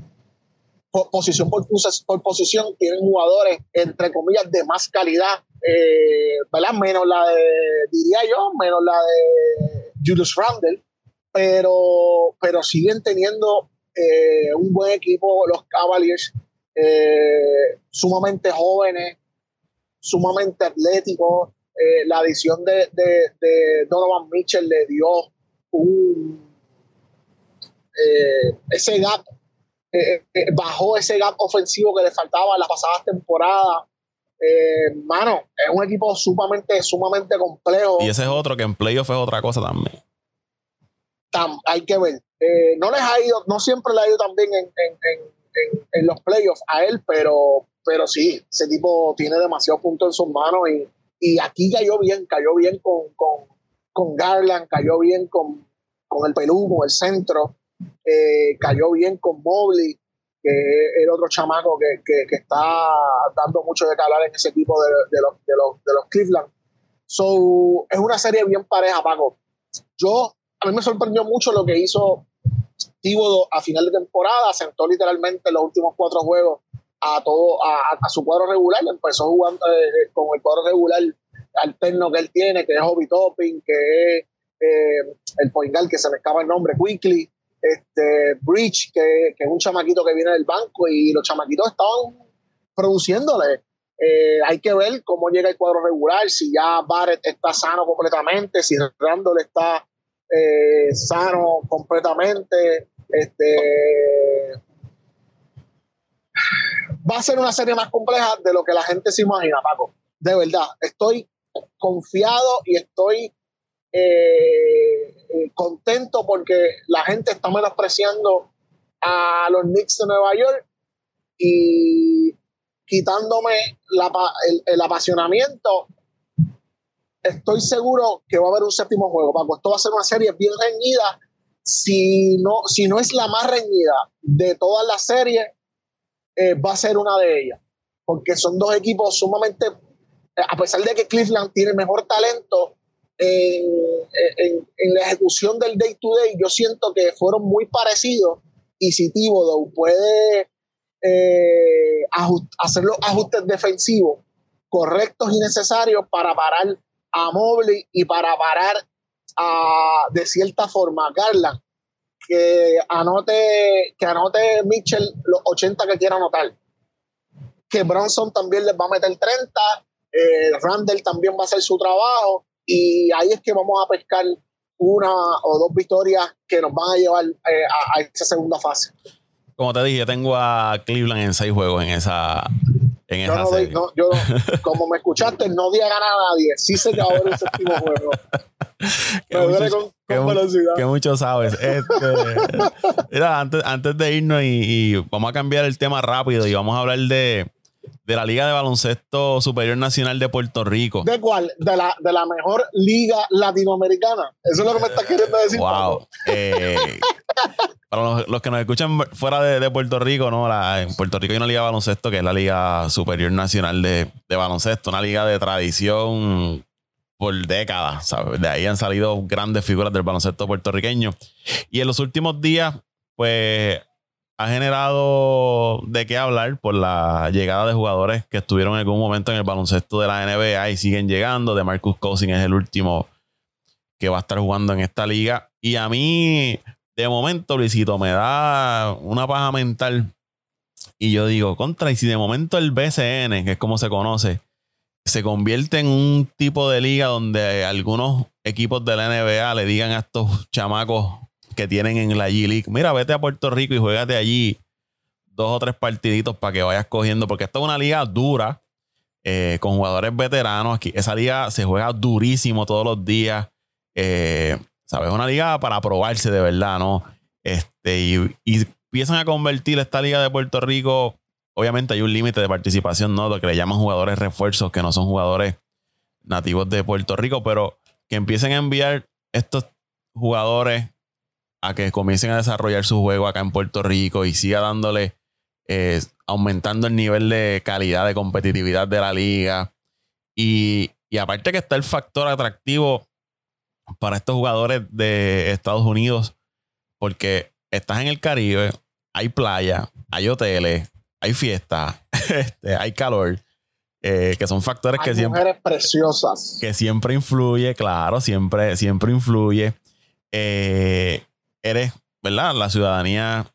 posición por, por, posición tienen jugadores, entre comillas, de más calidad, eh, ¿verdad? Menos la de, diría yo, menos la de Julius Randle, pero, pero siguen teniendo eh, un buen equipo los Cavaliers, eh, sumamente jóvenes, sumamente atléticos. la adición de, de, Donovan Mitchell le dio un ese gap eh, eh, bajó ese gap ofensivo que le faltaba en las pasadas temporadas. Eh, mano, es un equipo sumamente, sumamente complejo. Y ese es otro que en playoff es otra cosa también. hay que ver. no les ha ido, no siempre le ha ido en, en, en, los playoffs a él, pero, pero sí, ese tipo tiene demasiados puntos en sus manos y, y aquí cayó bien, cayó bien con, con, con Garland, cayó bien con, con el Perú, con el centro. Eh, cayó bien con Mobley, que es otro chamaco que, que, está dando mucho de calar en ese equipo de, de, los, de, los, de los Cleveland. So, es una serie bien pareja, Paco. Yo, a mí me sorprendió mucho lo que hizo Tíbodo a final de temporada, sentó literalmente los últimos cuatro juegos a todo a, su cuadro regular, empezó jugando eh, con el cuadro regular alterno que él tiene, que es Hobby Topping, que es eh, el Poingal, que se me escapa el nombre, Quickly, este, Bridge, que, que, es un chamaquito que viene del banco y los chamaquitos estaban produciéndole. Eh, hay que ver cómo llega el cuadro regular, si ya Barrett está sano completamente, si Randall está eh, sano completamente. Este, va a ser una serie más compleja de lo que la gente se imagina, Paco. De verdad, estoy confiado y estoy eh, eh, contento porque la gente está menospreciando a los Knicks de Nueva York y quitándome el, apasionamiento. Estoy seguro que va a haber un séptimo juego, Paco. Esto va a ser una serie bien reñida. Si no, si no es la más reñida de todas las series, eh, va a ser una de ellas. Porque son dos equipos sumamente, a pesar de que Cleveland tiene mejor talento, en, en, la ejecución del day to day, yo siento que fueron muy parecidos y si Thibodeau puede eh, hacer los ajustes defensivos correctos y necesarios para parar a Mobley y para parar de cierta forma a Garland, que anote, que anote Mitchell los 80 que quiera anotar. Que Bronson también les va a meter 30, eh, Randall también va a hacer su trabajo y ahí es que vamos a pescar una o dos victorias que nos van a llevar eh, a, esa segunda fase. Como te dije, tengo a Cleveland en seis juegos en esa, en esa serie. yo, como me escuchaste, no di a ganar a nadie. Sí se acabó el séptimo juego. que, mucho, con, velocidad. que, mucho sabes. Este, mira, antes, antes de irnos y, vamos a cambiar el tema rápido y vamos a hablar de, de la Liga de Baloncesto Superior Nacional de Puerto Rico. ¿De cuál? De la, de la mejor liga latinoamericana. Eso es lo que me estás queriendo decir. Wow. Eh, para los, que nos escuchan fuera de, Puerto Rico, ¿no? en Puerto Rico hay una liga de baloncesto que es la Liga Superior Nacional de, Baloncesto, una liga de tradición por décadas, ¿sabes? De ahí han salido grandes figuras del baloncesto puertorriqueño. Y en los últimos días, pues ha generado de qué hablar por la llegada de jugadores que estuvieron en algún momento en el baloncesto de la NBA y siguen llegando. De Marcus Cousins es el último que va a estar jugando en esta liga. Y a mí, de momento, Luisito, me da una paja mental. Y yo digo, contra, y si de momento el BCN, que es como se conoce, se convierte en un tipo de liga donde algunos equipos de la NBA le digan a estos chamacos que tienen en la G League, mira, vete a Puerto Rico y juégate allí dos o tres partiditos para que vayas cogiendo, porque esta es una liga dura, eh, con jugadores veteranos. Aquí, esa liga se juega durísimo todos los días. Eh, ¿Sabes? Es una liga para probarse de verdad, ¿no? Este, y, y, empiezan a convertir esta liga de Puerto Rico. Obviamente hay un límite de participación, ¿no? Lo que le llaman jugadores refuerzos, que no son jugadores nativos de Puerto Rico, pero que empiecen a enviar estos jugadores a que comiencen a desarrollar su juego acá en Puerto Rico y siga dándole, eh, aumentando el nivel de calidad, de competitividad de la liga. Y, y aparte que está el factor atractivo para estos jugadores de Estados Unidos, porque estás en el Caribe, hay playa, hay hoteles, hay fiesta, este, hay calor. Eh, que son factores Hay que siempre mujeres preciosas. que siempre influye, claro, siempre, siempre influye. Eh, eres, ¿verdad? La ciudadanía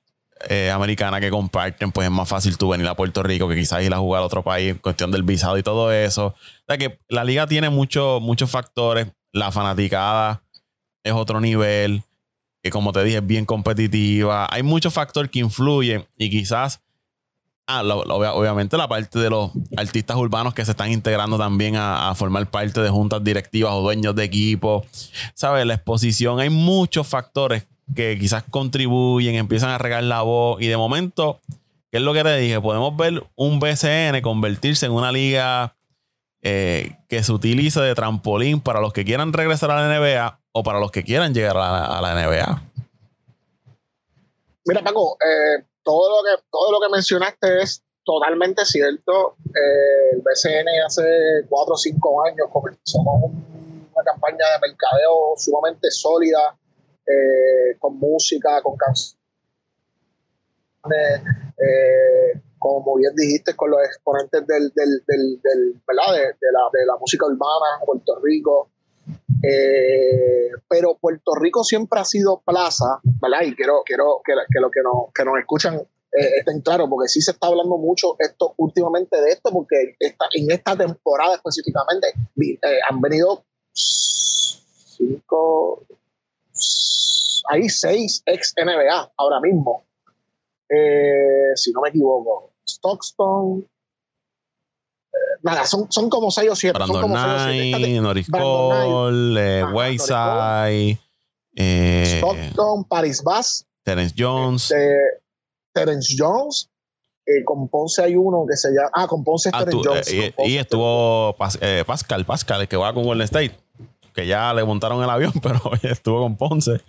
eh, americana que comparten, pues es más fácil tú venir a Puerto Rico que quizás ir a jugar a otro país cuestión del visado y todo eso. O sea que la liga tiene mucho, muchos factores. La fanaticada es otro nivel. Que como te dije, es bien competitiva. Hay muchos factores que influyen y quizás Ah, lo, lo, obviamente la parte de los artistas urbanos que se están integrando también a, a, formar parte de juntas directivas o dueños de equipos. ¿Sabes? La exposición, hay muchos factores que quizás contribuyen, empiezan a regar la voz y de momento, ¿qué es lo que te dije? Podemos ver un BCN convertirse en una liga eh, que se utilice de trampolín para los que quieran regresar a la NBA o para los que quieran llegar a la, NBA. Mira, Paco, eh, todo lo que todo lo que mencionaste es totalmente cierto. Eh, el BCN hace cuatro o cinco años comenzó una campaña de mercadeo sumamente sólida, eh, con música, con canciones, eh, como bien dijiste, con los exponentes del, del, del, del ¿verdad? De, la, de la música urbana, Puerto Rico. Eh, pero Puerto Rico siempre ha sido plaza, ¿verdad? Y quiero, quiero que, que lo que nos, que nos escuchan estén claros, porque sí se está hablando mucho esto últimamente de esto, porque esta, en esta temporada específicamente han venido cinco, hay seis ex NBA ahora mismo, eh, si no me equivoco. Stockstone, nada, son, son como 6 o 7. Brandon son como Knight, Norris Cole, eh, Wayside, eh, Stockton, Paris Bass, Terence Jones. Este, Terence Jones. Eh, con Ponce hay uno que se llama. Ah, con Ponce es Ah, Terence tú- Jones. eh, y, estuvo Pas- eh, Pascal, Pascal, el que va con Golden State, que ya le montaron el avión, pero estuvo con Ponce.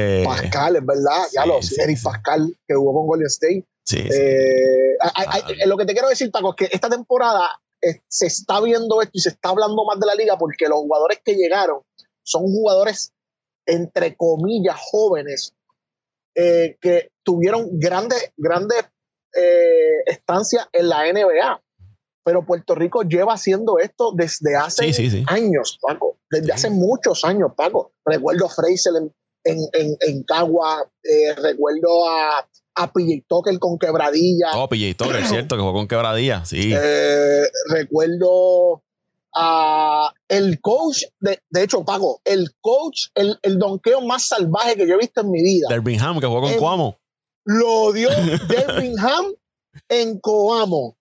Eh, Pascal, es verdad. ya sí, lo sí, Eric sí. Pascal, que jugó con Golden State. Eh, ay, ay, Ah. ay, lo que te quiero decir, Paco, es que esta temporada eh, se está viendo esto y se está hablando más de la liga porque los jugadores que llegaron son jugadores, entre comillas, jóvenes eh, que tuvieron grandes, grandes eh, estancias en la NBA. Pero Puerto Rico lleva haciendo esto desde hace años, Paco. Desde hace muchos años, Paco. Recuerdo a Fraser en, en, en, en Cagua, eh, recuerdo a, a PJ Tucker con Quebradilla, Oh, PJ Tucker, es cierto, que jugó con quebradilla, sí. eh, recuerdo a el coach, de, de hecho, Paco, el coach, el, el donqueo más salvaje que yo he visto en mi vida. Derbingham, que jugó con en- Cuamo. Lo dio Birmingham en Coamo.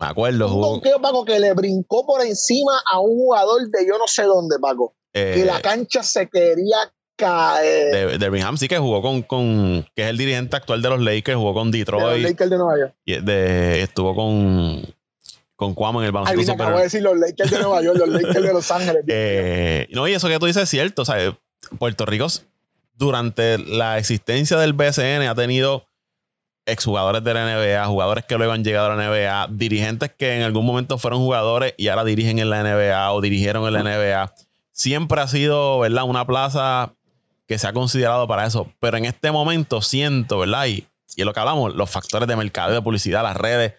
Me acuerdo, Un jugó. donqueo, Paco, que le brincó por encima a un jugador de yo no sé dónde, Paco. eh, que la cancha se quería de, Derbingham sí que jugó con, con, que es el dirigente actual de los Lakers, jugó con de los Detroit, Lakers de Nueva York. y de, estuvo con, con Cuamo en el baloncesto acabo de decir los Lakers de Nueva York, los Lakers de Los Ángeles. Eh, no, y eso que tú dices es cierto. O sea, Puerto Rico, durante la existencia del BCN, ha tenido exjugadores de la NBA, jugadores que luego han llegado a la NBA, dirigentes que en algún momento fueron jugadores y ahora dirigen en la NBA o dirigieron en la NBA. Siempre ha sido, ¿verdad? Una plaza que se ha considerado para eso. Pero en este momento siento, ¿verdad? Y, y es lo que hablamos, los factores de mercado, de publicidad, las redes,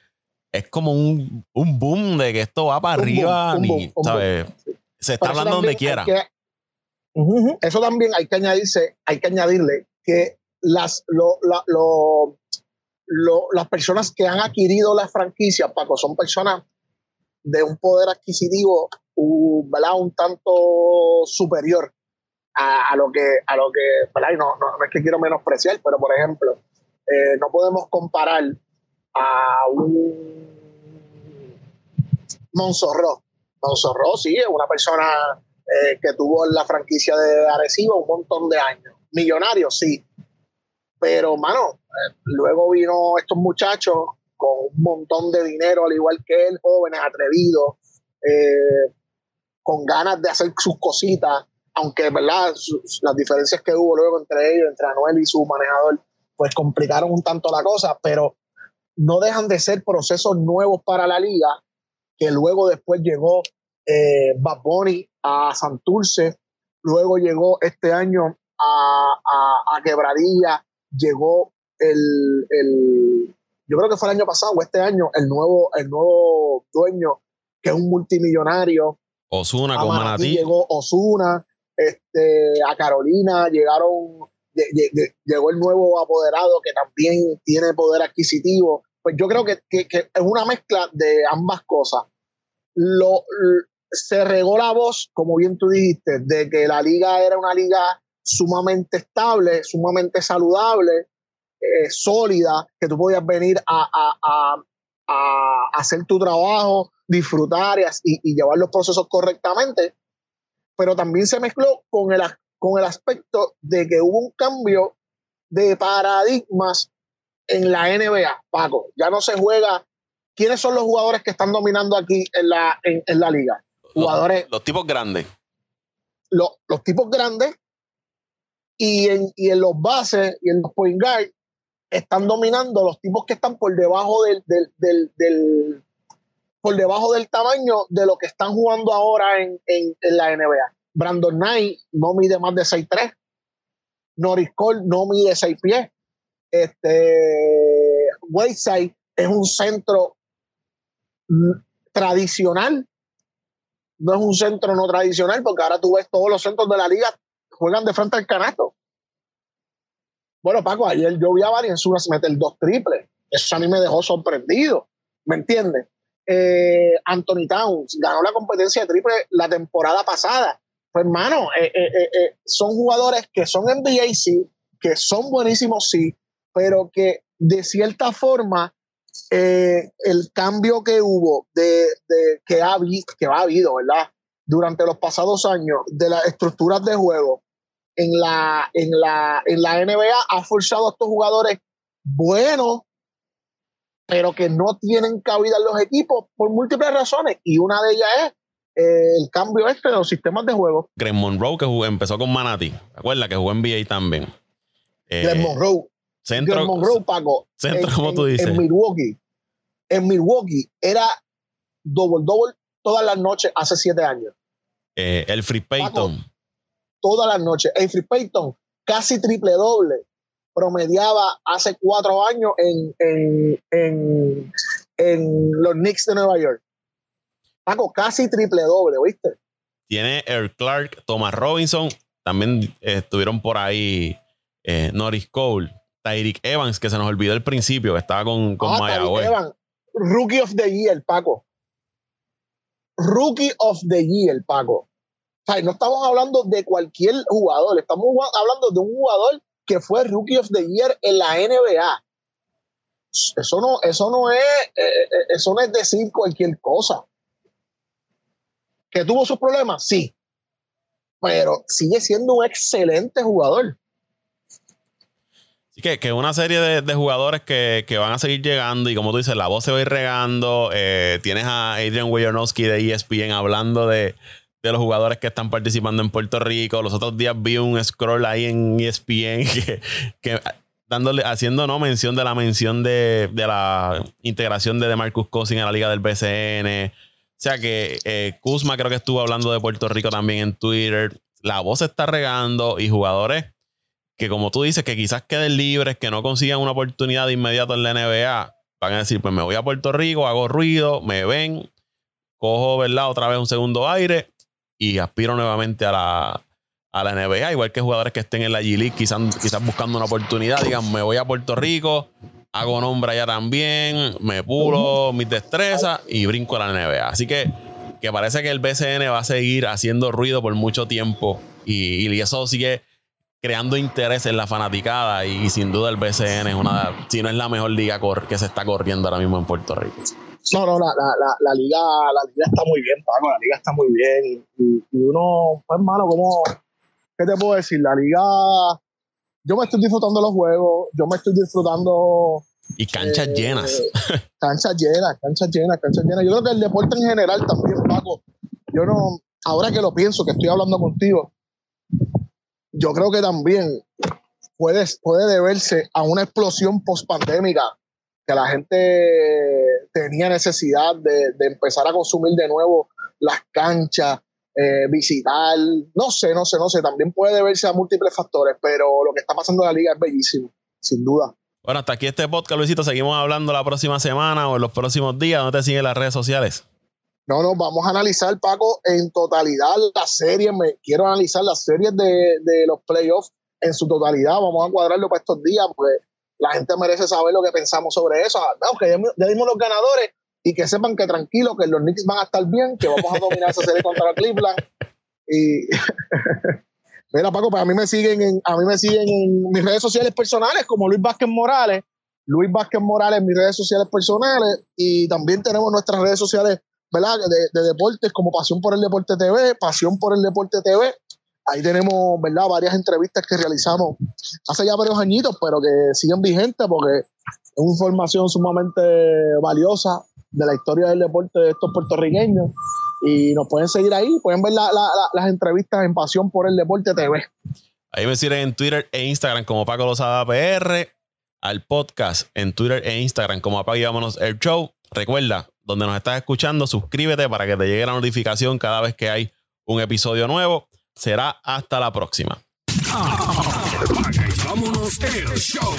es como un, un boom de que esto va para Un arriba. ni- boom, ¿sabes? Se está hablando donde quiera. Eso también hay que añadirse, hay que añadirle que las, las personas que han adquirido la franquicia, Paco, son personas de un poder adquisitivo un tanto superior a, lo que, a lo que no, no, es que quiero menospreciar, pero por ejemplo, eh, no podemos comparar a un Monzorro. Monzorro sí es una persona eh, que tuvo la franquicia de Arecibo un montón de años. Millonario, sí. Pero, mano, eh, luego vino estos muchachos con un montón de dinero, al igual que él, jóvenes, atrevidos, con ganas de hacer sus cositas, aunque verdad las diferencias que hubo luego entre ellos, entre Anuel y su manejador, pues complicaron un tanto la cosa, pero no dejan de ser procesos nuevos para la liga, que luego después llegó eh, Bad Bunny a Santurce, luego llegó este año a, a, Quebradilla, llegó el, el, yo creo que fue el año pasado o este año, el nuevo, el nuevo dueño, que es un multimillonario, Osuna con Manatí. Llegó Osuna, este, a Carolina llegaron, llegó el nuevo apoderado que también tiene poder adquisitivo. Pues yo creo que, que, es una mezcla de ambas cosas. Lo, se regó la voz, como bien tú dijiste, de que la liga era una liga sumamente estable, sumamente saludable, eh, sólida, que tú podías venir a, a, a, a hacer tu trabajo, disfrutar y, llevar los procesos correctamente, pero también se mezcló con el, con el aspecto de que hubo un cambio de paradigmas en la NBA, Paco. Ya no se juega. ¿Quiénes son los jugadores que están dominando aquí en la, en, la liga? Jugadores. Los, tipos grandes. Los, los tipos grandes y en, y en los bases y en los point guard están dominando los tipos que están por debajo del, del, por debajo del tamaño de lo que están jugando ahora en, la NBA. Brandon Knight no mide más de 6'3. Norris Cole no mide 6 pies. Este, Wayside es un centro tradicional. No es un centro no tradicional, porque ahora tú ves todos los centros de la liga juegan de frente al canasto. Bueno, Paco, ayer yo vi a Varian meter dos triples. Eso a mí me dejó sorprendido. ¿Me entiendes? Eh, Anthony Towns ganó la competencia de triple la temporada pasada. Pues, hermano, eh, eh, son jugadores que son NBA, sí, que son buenísimos, sí, pero que de cierta forma el cambio que hubo, de, que, ha, que ha habido, ¿verdad? Durante los pasados años de las estructuras de juego en la, en la, en la NBA ha forzado a estos jugadores buenos pero que no tienen cabida en los equipos por múltiples razones. Y una de ellas es eh, el cambio este de los sistemas de juego. Greg Monroe, que empezó con Manati. ¿Te que jugó en NBA también? Eh, Greg Monroe. Centro, Greg Monroe, Paco. Centro, como tú dices. En Milwaukee. En Milwaukee era double-double todas las noches hace siete años. Eh, el Free Payton. todas las noches. El Free Payton, casi triple doble promediaba hace cuatro años en, en, los Knicks de Nueva York. Paco, casi triple doble, ¿viste? Tiene Earl Clark, Thomas Robinson, también eh, estuvieron por ahí eh, Norris Cole, Tyreek Evans, que se nos olvidó al principio, que estaba con, con ah, Rookie of the Year, Paco. Rookie of the Year, Paco. O sea, no estamos hablando de cualquier jugador, estamos hablando de un jugador que fue Rookie of the Year en la NBA. Eso no, eso no es, eh, eh, eso no es decir cualquier cosa. ¿Que tuvo sus problemas? Sí. Pero sigue siendo un excelente jugador. Que, que una serie de, jugadores que, van a seguir llegando y como tú dices, la voz se va a ir regando. Eh, tienes a Adrian Wojnarowski de ESPN hablando de, de los jugadores que están participando en Puerto Rico. Los otros días vi un scroll ahí en ESPN que, dándole, haciendo no mención de la mención de, la integración de DeMarcus Cousins en la liga del BCN. O sea que eh, Kuzma creo que estuvo hablando de Puerto Rico también en Twitter. La voz está regando y jugadores que como tú dices, que quizás queden libres, que no consigan una oportunidad de inmediato en la NBA, van a decir, pues me voy a Puerto Rico, hago ruido, me ven, cojo, ¿verdad? Otra vez un segundo aire y aspiro nuevamente a la, a la NBA, igual que jugadores que estén en la G League, quizás, quizás buscando una oportunidad, digan, me voy a Puerto Rico, hago nombre allá también, me pulo mis destrezas y brinco a la NBA. Así que, que parece que el BCN va a seguir haciendo ruido por mucho tiempo y, y eso sigue creando interés en la fanaticada y, sin duda el BCN es una, si no es la mejor liga que se está corriendo ahora mismo en Puerto Rico. No, no, la, la, la, liga, la liga está muy bien, Paco, la liga está muy bien. Y, uno, pues hermano, como, ¿qué te puedo decir? La liga, yo me estoy disfrutando los juegos, yo me estoy disfrutando... Y canchas eh, llenas. Canchas llenas, canchas llenas, canchas llenas. Yo creo que el deporte en general también, Paco, yo no, ahora que lo pienso, que estoy hablando contigo, yo creo que también puede, puede deberse a una explosión post-pandémica que la gente tenía necesidad de, empezar a consumir de nuevo las canchas, eh, visitar, no sé, no sé, no sé, también puede deberse a múltiples factores, pero lo que está pasando en la liga es bellísimo, sin duda. Bueno, hasta aquí este podcast, Luisito. Seguimos hablando la próxima semana o en los próximos días. ¿Dónde te siguen las redes sociales? No, no, vamos a analizar, Paco, en totalidad las series. Me, quiero analizar las series de, de los playoffs en su totalidad. Vamos a cuadrarlo para estos días, porque la gente merece saber lo que pensamos sobre eso. Ah, ya, dimos los ganadores y que sepan que tranquilo, que los Knicks van a estar bien, que vamos a dominar esa serie contra Cleveland. Y mira, Paco, pues a mí me siguen en, a mí me siguen en mis redes sociales personales como Luis Vázquez Morales. Luis Vázquez Morales en mis redes sociales personales y también tenemos nuestras redes sociales ¿verdad? De, deportes como Pasión por el Deporte TV, Pasión por el Deporte TV, ahí tenemos, ¿verdad? Varias entrevistas que realizamos hace ya varios añitos, pero que siguen vigentes porque es una información sumamente valiosa de la historia del deporte de estos puertorriqueños. Y nos pueden seguir ahí, pueden ver las entrevistas en Pasión por el Deporte TV. Ahí me siguen en Twitter e Instagram como Paco Lozada PR, al podcast en Twitter e Instagram como Apague Vámonos el Show. Recuerda, donde nos estás escuchando, suscríbete para que te llegue la notificación cada vez que hay un episodio nuevo será hasta la próxima. El show.